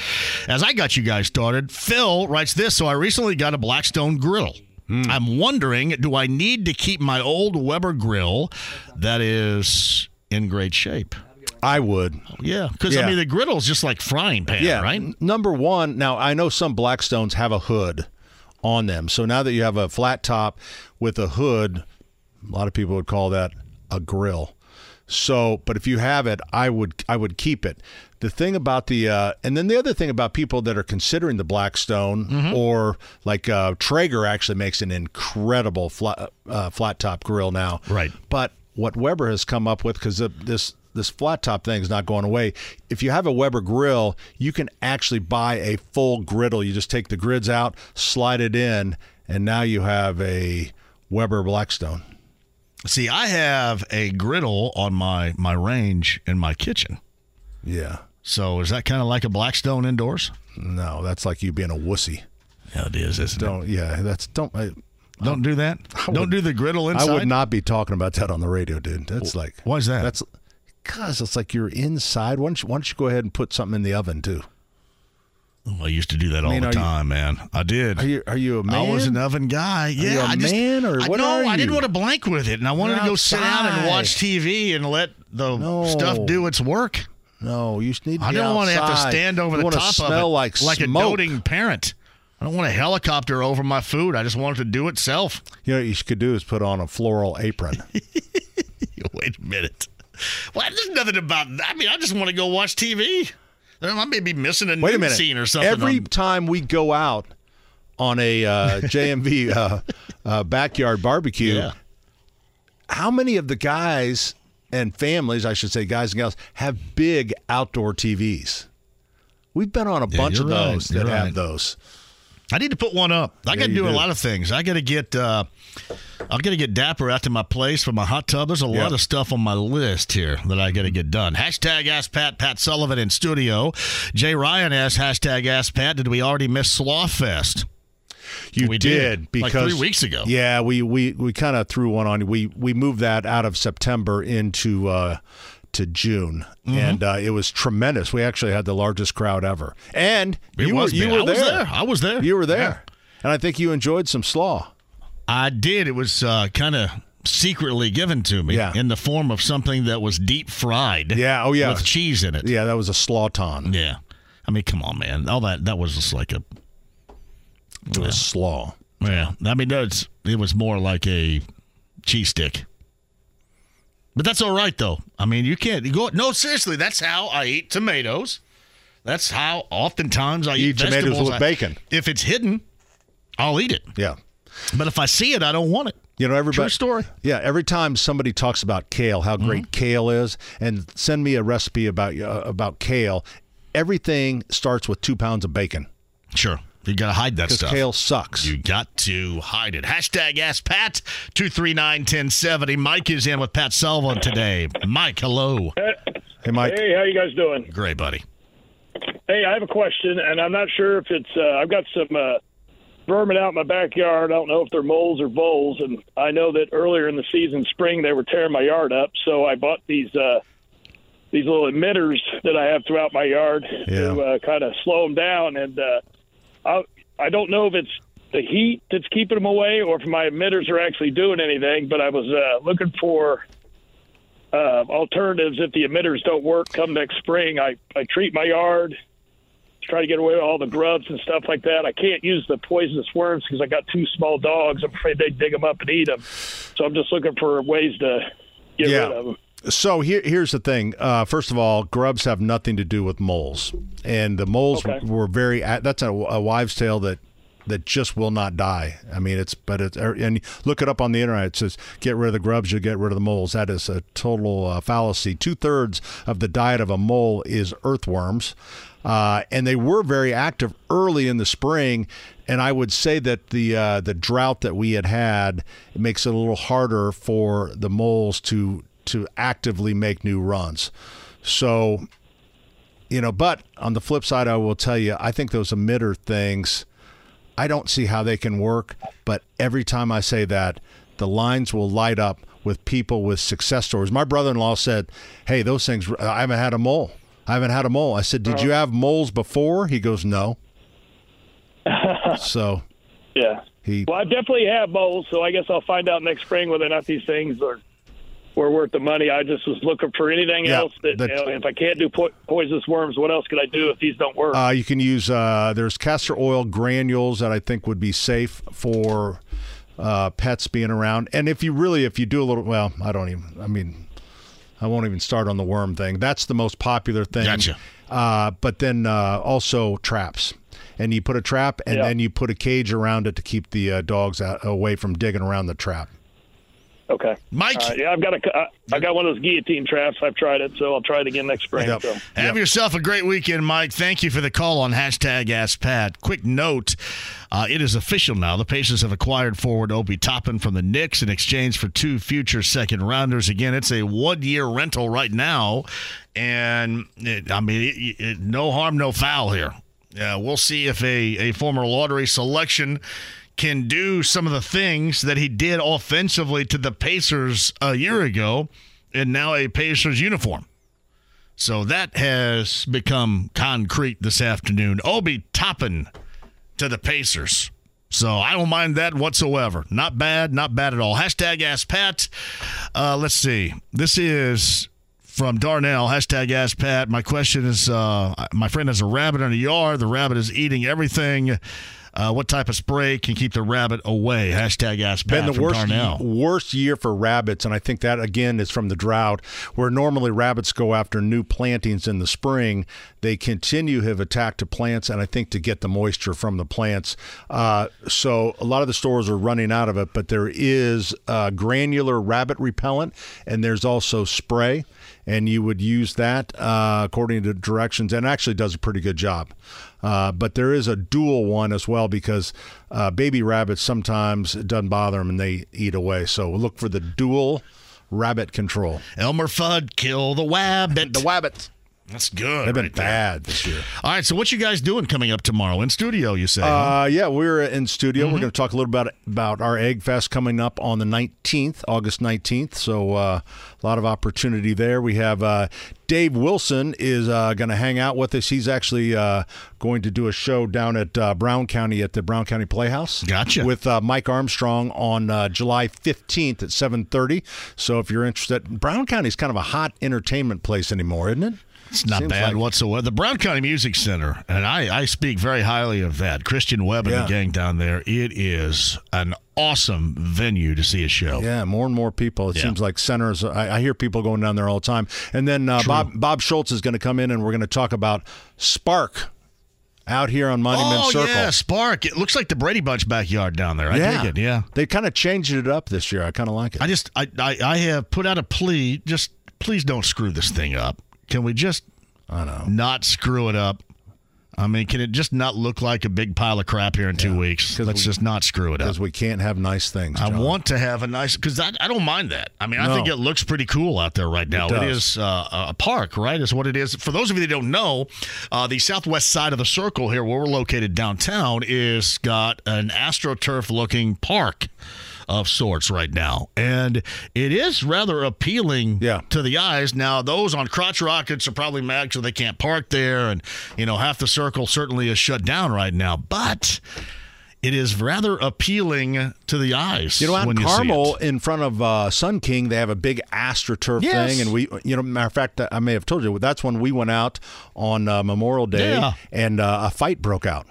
As I got you guys started, Phil writes this. So I recently got a Blackstone grill. Hmm. I'm wondering, do I need to keep my old Weber grill that is in great shape? I would. Yeah, because I mean the griddle's just like frying pan, Yeah. right? n- Number one, now I know some Blackstones have a hood on them. So now that you have a flat top with a hood, a lot of people would call that a grill. So, but if you have it, I would I would keep it. The thing about the uh, and then the other thing about people that are considering the Blackstone Mm-hmm. or like uh, Traeger actually makes an incredible flat uh, flat top grill now. Right. But what Weber has come up with because this this flat top thing is not going away. If you have a Weber grill, you can actually buy a full griddle. You just take the grids out, slide it in, and now you have a Weber Blackstone. See, I have a griddle on my my range in my kitchen. Yeah. So is that kind of like a Blackstone indoors? No, that's like you being a wussy. Yeah, it is. Isn't? Don't. Yeah, that's don't. I, Don't do that. Don't would- do the griddle inside. I would not be talking about that on the radio, dude. That's like. Why is that? That's because it's like you're inside. Why don't you, why don't you go ahead and put something in the oven too? I used to do that all mean, the are you- time, man. I did. Are you are you a man? I was an oven guy. Yeah, you a I just, man or I, what no, are I didn't want to blank with it, and I wanted to go sit down and watch TV and let the No. stuff do its work. No, you just need. To I don't want to have to stand over you the top of it like like a doting parent. I don't want a helicopter over my food. I just want it to do itself. You know what you could do is put on a floral apron. Wait a minute. Well, there's nothing about that. I mean, I just want to go watch TV. I may be missing a Wait a minute. scene or something. Every on- time we go out on a uh, JMV uh, uh, backyard barbecue, Yeah. how many of the guys and families, I should say, guys and gals, have big outdoor TVs? We've been on a Yeah, bunch of right. those You're that have right. those. I need to put one up. I Yeah, got to you do, a lot of things. I got to get. Uh, I got to get Dapper out to my place for my hot tub. There's a Yeah. lot of stuff on my list here that I got to get done. Hashtag Ask Pat. Pat Sullivan in studio. Jay Ryan asks hashtag Ask Pat. Did we already miss Sloth Fest? You We did, did, because like three weeks ago. Yeah, we we, we kind of threw one on you. We we moved that out of September into uh, to June, Mm-hmm. and uh, it was tremendous. We actually had the largest crowd ever, and It you was were you were I there. there. I was there. You were there, Yeah. and I think you enjoyed some slaw. I did. It was uh, kind of secretly given to me Yeah. in the form of something that was deep fried. Yeah, oh, yeah. with cheese in it. Yeah, that was a slawton. Yeah. I mean, come on, man. All that that was just like a It was slaw. Yeah, I mean, it's it was more like a cheese stick. But that's all right, though. I mean, you can't you go. No, seriously, that's how I eat tomatoes. That's how oftentimes I You eat, eat tomatoes with I- bacon. If it's hidden, I'll eat it. Yeah. But if I see it, I don't want it. You know, everybody. True story. Yeah, every time somebody talks about kale, how great Mm-hmm. kale is, and send me a recipe about uh, about kale. Everything starts with two pounds of bacon Sure, you got to hide that stuff. kale sucks. You got to hide it. Hashtag Ask Pat, 239-1070. Mike is in with Pat Sullivan today. Mike, hello. hey, Mike. Hey, how you guys doing? Great, buddy. Hey, I have a question, and I'm not sure if it's. Uh, I've got some uh, vermin out in my backyard. I don't know if they're moles or voles, and I know that earlier in the season, spring, they were tearing my yard up. So I bought these uh, these little emitters that I have throughout my yard Yeah. to uh, kind of slow them down. And uh, I I don't know if it's the heat that's keeping them away, or if my emitters are actually doing anything. But I was uh, looking for uh, alternatives if the emitters don't work come next spring. I, I treat my yard, try to get away with all the grubs and stuff like that. I can't use the poisonous worms because I got two small dogs. I'm afraid they dig them up and eat them. So I'm just looking for ways to get Yeah. rid of them. So here, here's the thing. Uh, first of all, grubs have nothing to do with moles, and the moles Okay. were very. That's a, a wives' tale that that just will not die. I mean, it's but it's and look it up on the internet. It says get rid of the grubs, you'll get rid of the moles. That is a total uh, fallacy. Two thirds of the diet of a mole is earthworms. Uh, and they were very active early in the spring, and I would say that the uh, the drought that we had had it makes it a little harder for the moles to to actively make new runs. So, you know, but on the flip side, I will tell you, I think those emitter things, I don't see how they can work. But every time I say that, the lines will light up with people with success stories. My brother-in-law said, "Hey, those things. I haven't had a mole. I haven't had a mole." I said, "Did you oh. have moles before?" He goes, "No." so Yeah. he Well, I definitely have moles, so I guess I'll find out next spring whether or not these things are were worth the money. I just was looking for anything Yeah, else that, that- you know, if I can't do po- poisonous worms, what else could I do if these don't work? Uh, you can use uh, there's castor oil granules that I think would be safe for uh, pets being around. And if you really, if you do a little, well, I don't even. I mean, I won't even start on the worm thing. That's the most popular thing. Gotcha. Uh, but then uh, also traps. And you put a trap, and Yeah. then you put a cage around it to keep the uh, dogs out, away from digging around the trap. Okay. Mike. All right, yeah, I've got a, I- I got one of those guillotine traps. I've tried it, so I'll try it again next spring. Yep. So. Have yourself a great weekend, Mike. Thank you for the call on hashtag Ask Pat. Quick note uh, it is official now. The Pacers have acquired forward Obi Toppin from the Knicks in exchange for two future second rounders. Again, it's a one year rental right now. And it, I mean, it, it, no harm, no foul here. Uh, we'll see if a, a former lottery selection can do some of the things that he did offensively to the Pacers a year ago in now a Pacers uniform. So that has become concrete this afternoon. Obi Toppin to the Pacers. So I don't mind that whatsoever. Not bad, not bad at all. Hashtag Ask Pat. Uh, let's see. This is from Darnell. Hashtag Ask Pat. My question is uh, my friend has a rabbit in a yard. The rabbit is eating everything. Uh, what type of spray can keep the rabbit away? Hashtag Ask Pat been the from worst Darnell. worst year for rabbits, and I think that again is from the drought, where normally rabbits go after new plantings in the spring. They continue to have attacked the plants, and I think to get the moisture from the plants. Uh, so a lot of the stores are running out of it, but there is uh, granular rabbit repellent, and there's also spray. And you would use that uh, according to directions, and actually does a pretty good job. Uh, but there is a dual one as well because uh, baby rabbits sometimes it doesn't bother them and they eat away. So look for the dual rabbit control. Elmer Fudd, kill the wabbit. The wabbits. That's good. They've been right there. bad this year. All right, so what you guys doing coming up tomorrow in studio? You say? Uh, yeah, we're in studio. We're going to talk a little about about our Egg Fest coming up on the 19th, August 19th. So uh, a lot of opportunity there. We have uh, Dave Wilson is uh, going to hang out with us. He's actually uh, going to do a show down at uh, Brown County at the Brown County Playhouse. Gotcha. With uh, Mike Armstrong on uh, July 15th at 7:30. So if you're interested, Brown County is kind of a hot entertainment place anymore, isn't it? It's not Seems bad like- whatsoever. The Brown County Music Center, and I, I speak very highly of that. Christian Webb and Yeah. the gang down there. It is an awesome venue to see a show. Yeah, more and more people. It Yeah. seems like centers. I, I hear people going down there all the time. And then uh, Bob Bob Schultz is going to come in, and we're going to talk about Spark out here on Monument oh Circle. yeah, Spark. It looks like the Brady Bunch backyard down there. I yeah, dig it. Yeah. They kind of changed it up this year. I kind of like it. I just I, I I have put out a plea. Just please don't screw this thing up. Can we just I know. not screw it up? I mean, can it just not look like a big pile of crap here in two weeks? Let's we- just not screw it up. Because we can't have nice things. I want to have a nice because I, I don't mind that. I mean, I No. think it looks pretty cool out there right now. It it is uh, a park, right? Is what it is. For those of you that don't know, uh, the southwest side of the circle here, where we're located downtown, is got an astroturf looking park of sorts right now, and it is rather appealing Yeah. to the eyes. Now, those on crotch rockets are probably mad so they can't park there, and you know half the circle certainly is shut down right now, but. It is rather appealing to the eyes. You know, out when in you see Carmel, it. in front of uh, Sun King, they have a big AstroTurf Yes. thing, and we, you know, matter of fact, I may have told you that's when we went out on uh, Memorial Day, Yeah. and uh, a fight broke out.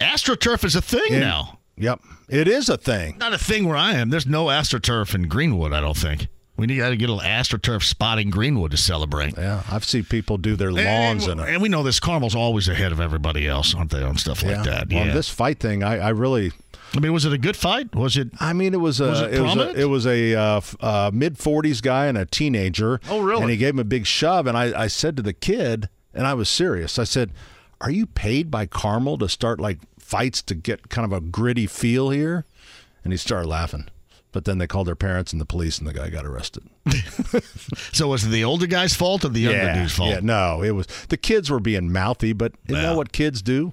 AstroTurf is a thing And- now. Yep, it is a thing. Not a thing where I am. There's no AstroTurf in Greenwood, I don't think. We need to get a little AstroTurf spotting Greenwood to celebrate. Yeah, I've seen people do their lawns and, in it. and we know this Carmel's always ahead of everybody else, aren't they, on stuff like that? Well, yeah. this fight thing, I, I really. I mean, was it a good fight? Was it? I mean, it was a Was it it, was a, it was a uh, uh, mid forties guy and a teenager. Oh, really? And he gave him a big shove, and I, I said to the kid, and I was serious. I said, "Are you paid by Carmel to start like fights to get kind of a gritty feel here?" And he started laughing. But then they called their parents and the police, and the guy got arrested. So was it the older guy's fault or the younger yeah, dude's fault? Yeah, no, it was the kids were being mouthy, but you know what kids do?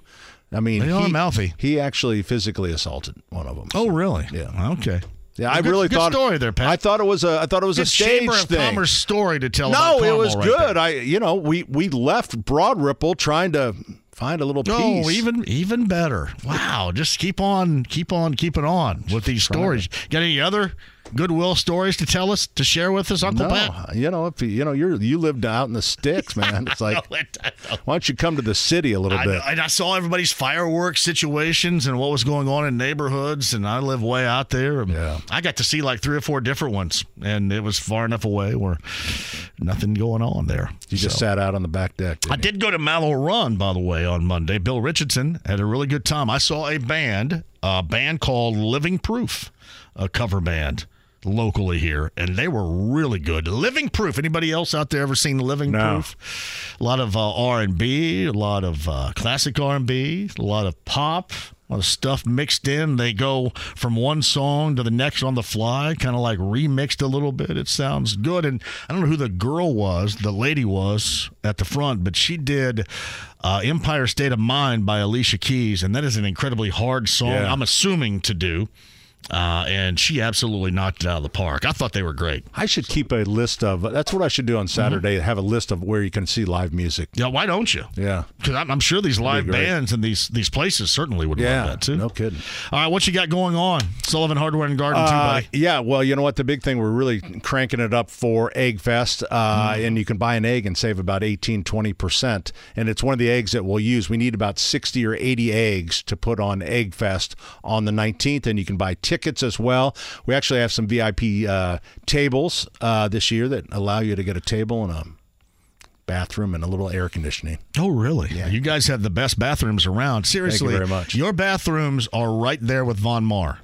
I mean, They are he, mouthy. He actually physically assaulted one of them. Oh, really? Yeah. Okay. Yeah, I Good- really good thought story there, Pat. I thought it was a I thought it was a Good stage Chamber thing. Commerce story to tell. about no, it was right good. there. I you know we we left Broad Ripple trying to find a little Oh, peace. even even better. Wow, just keep on, keep on, keeping on with these stories. Got any other goodwill stories to tell us to share with us, Uncle no, Pat? you know if you, you know you're you lived out in the sticks, man. It's like I know. why don't you come to the city a little I, bit? and I saw everybody's fireworks situations and what was going on in neighborhoods, and I live way out there. Yeah. I got to see like three or four different ones, and it was far enough away where nothing going on there. you just So- sat out on the back deck. I you? did go to Mallow Run, by the way, on Monday. Bill Richardson had a really good time. I saw a band, a band called Living Proof, a cover band locally here, and they were really good. Living Proof. Anybody else out there ever seen Living No. Proof? A lot of uh, R and B, a lot of uh, classic R and B, a lot of pop. A lot of stuff mixed in. They go from one song to the next on the fly, kind of like remixed a little bit. It sounds good. And I don't know who the girl was, the lady was at the front, but she did uh, Empire State of Mind by Alicia Keys. And that is an incredibly hard song, Yeah. I'm assuming, to do. Uh, and she absolutely knocked it out of the park. I thought they were great. I should keep a list of. That's what I should do on Mm-hmm. Saturday. Have a list of where you can see live music. Yeah, why don't you? Yeah. Because I'm, I'm sure these live bands and these these places certainly would Yeah, love that too. no kidding. All right, what you got going on? Sullivan Hardware and Garden too, Uh, buddy. yeah, well, you know what? The big thing, we're really cranking it up for Egg Fest, uh, Mm-hmm. and you can buy an egg and save about 18, 20%. And it's one of the eggs that we'll use. We need about 60 or 80 eggs to put on Egg Fest on the 19th, and you can buy tickets as well. We actually have some VIP uh, tables uh, this year that allow you to get a table and a bathroom and a little air conditioning. Oh, really? Yeah. You guys have the best bathrooms around. Seriously, very much. Your bathrooms are right there with Von Maur.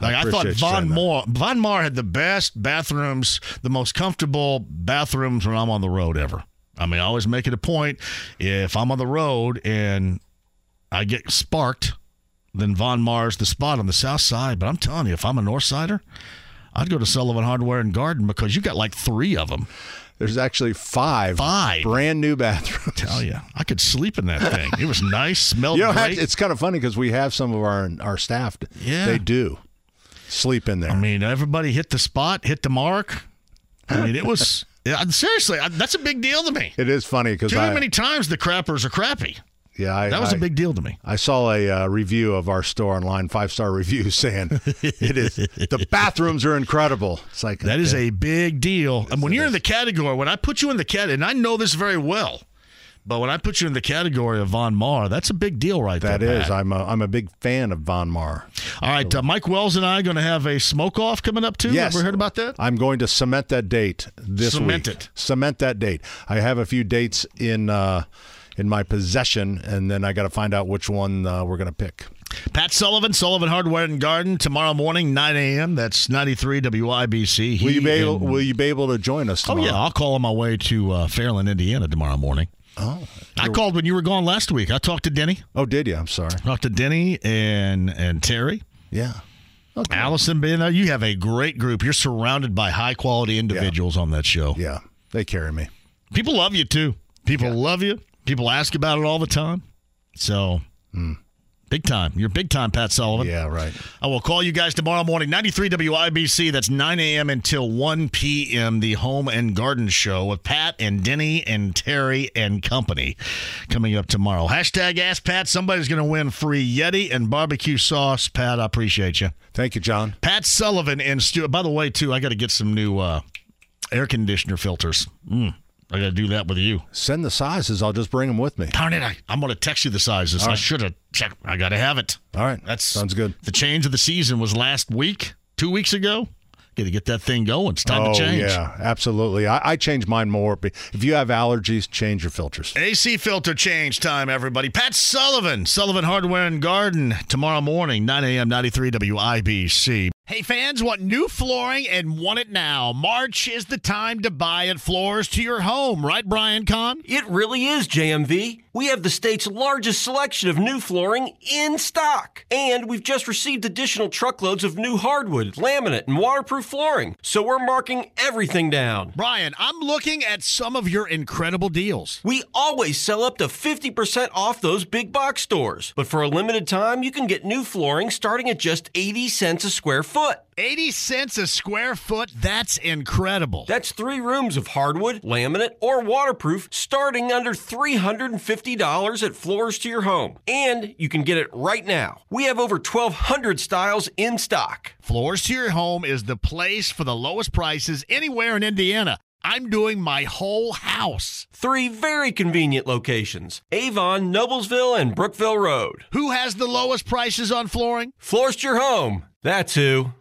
Like I, thought, appreciate you Von. Mar, Von Maur had the best bathrooms, the most comfortable bathrooms when I'm on the road ever. I mean, I always make it a point if I'm on the road and I get sparked, then Von Maur's the spot on the south side. But I'm telling you, if I'm a North Sider, I'd go to Sullivan Hardware and Garden because you got like three of them. There's actually five, Five. brand new bathrooms. Tell you, I could sleep in that thing. It was nice, smelled You know, great. it's kind of funny because we have some of our our staff. Yeah. they do sleep in there. I mean, everybody hit the spot, hit the mark. I mean, it was yeah, seriously. That's a big deal to me. it is funny because Too I, many times the crappers are crappy. Yeah, I, That was a a big deal to me. I saw a uh, review of our store online, five star review, saying it is the bathrooms are incredible. It's like That is a big deal. And when you're in the category, when I put you in the category, and I know this very well, but when I put you in the category of Von Maur, that's a big deal right that there. is. Pat. I'm a I'm a big fan of Von Maur. All right, uh, Mike Wells and I are going to have a smoke off coming up too. Yes. Ever heard about that? I'm going to cement that date this Cement week. it. Cement that date. I have a few dates in uh, in my possession, and then I got to find out which one uh, we're going to pick. Pat Sullivan, Sullivan Hardware and Garden, tomorrow morning, 9 a.m. That's 93 WIBC. Will you be able and- Will you be able to join us? Oh yeah, I'll call on my way to uh, Fairland, Indiana tomorrow morning. Oh, I called when you were gone last week. I talked to Denny, oh, did you? I'm sorry. talked to Denny and and Terry, Yeah. Okay. Allison. Being there, you have a great group. You're surrounded by high quality individuals on that show. Yeah, they carry me. People love you too. People love you. People ask about it all the time. So. Big time. You're big time, Pat Sullivan. Yeah, right. I will call you guys tomorrow morning, 93 WIBC. That's 9 a.m. until 1 p.m. The Home and Garden Show with Pat and Denny and Terry and company coming up tomorrow. Hashtag Ask Pat. Somebody's going to win free Yeti and barbecue sauce. Pat, I appreciate you. Thank you, John. Pat Sullivan and Stu. By the way, too, I got to get some new uh, air conditioner filters. Mm, I got to do that with you. Send the sizes. I'll just bring them with me. Darn it! I, I'm going to text you the sizes. I should have checked. I got to have it. All right. That's sounds good. The change of the season was last week, two weeks ago. Got to get that thing going. It's time oh, to change. yeah, absolutely. I, I change mine more. If you have allergies, change your filters. AC filter change time, everybody. Pat Sullivan, Sullivan Hardware and Garden, tomorrow morning, 9 a.m., 93 WIBC. Hey, fans want new flooring and want it now. March is the time to buy at Floors to Your Home, right, Brian Kahn? It really is, JMV. We have the state's largest selection of new flooring in stock. And we've just received additional truckloads of new hardwood, laminate, and waterproof flooring. So we're marking everything down. Brian, I'm looking at some of your incredible deals. We always sell up to 50% off those big box stores. But for a limited time, you can get new flooring starting at just 80 cents a square foot. 80 cents a square foot? That's incredible. That's three rooms of hardwood, laminate, or waterproof starting under $350 at Floors to Your Home. And you can get it right now. We have over 1,200 styles in stock. Floors to Your Home is the place for the lowest prices anywhere in Indiana. I'm doing my whole house. Three very convenient locations Avon, Noblesville, and Brookville Road. Who has the lowest prices on flooring? Floors to Your Home. That's who.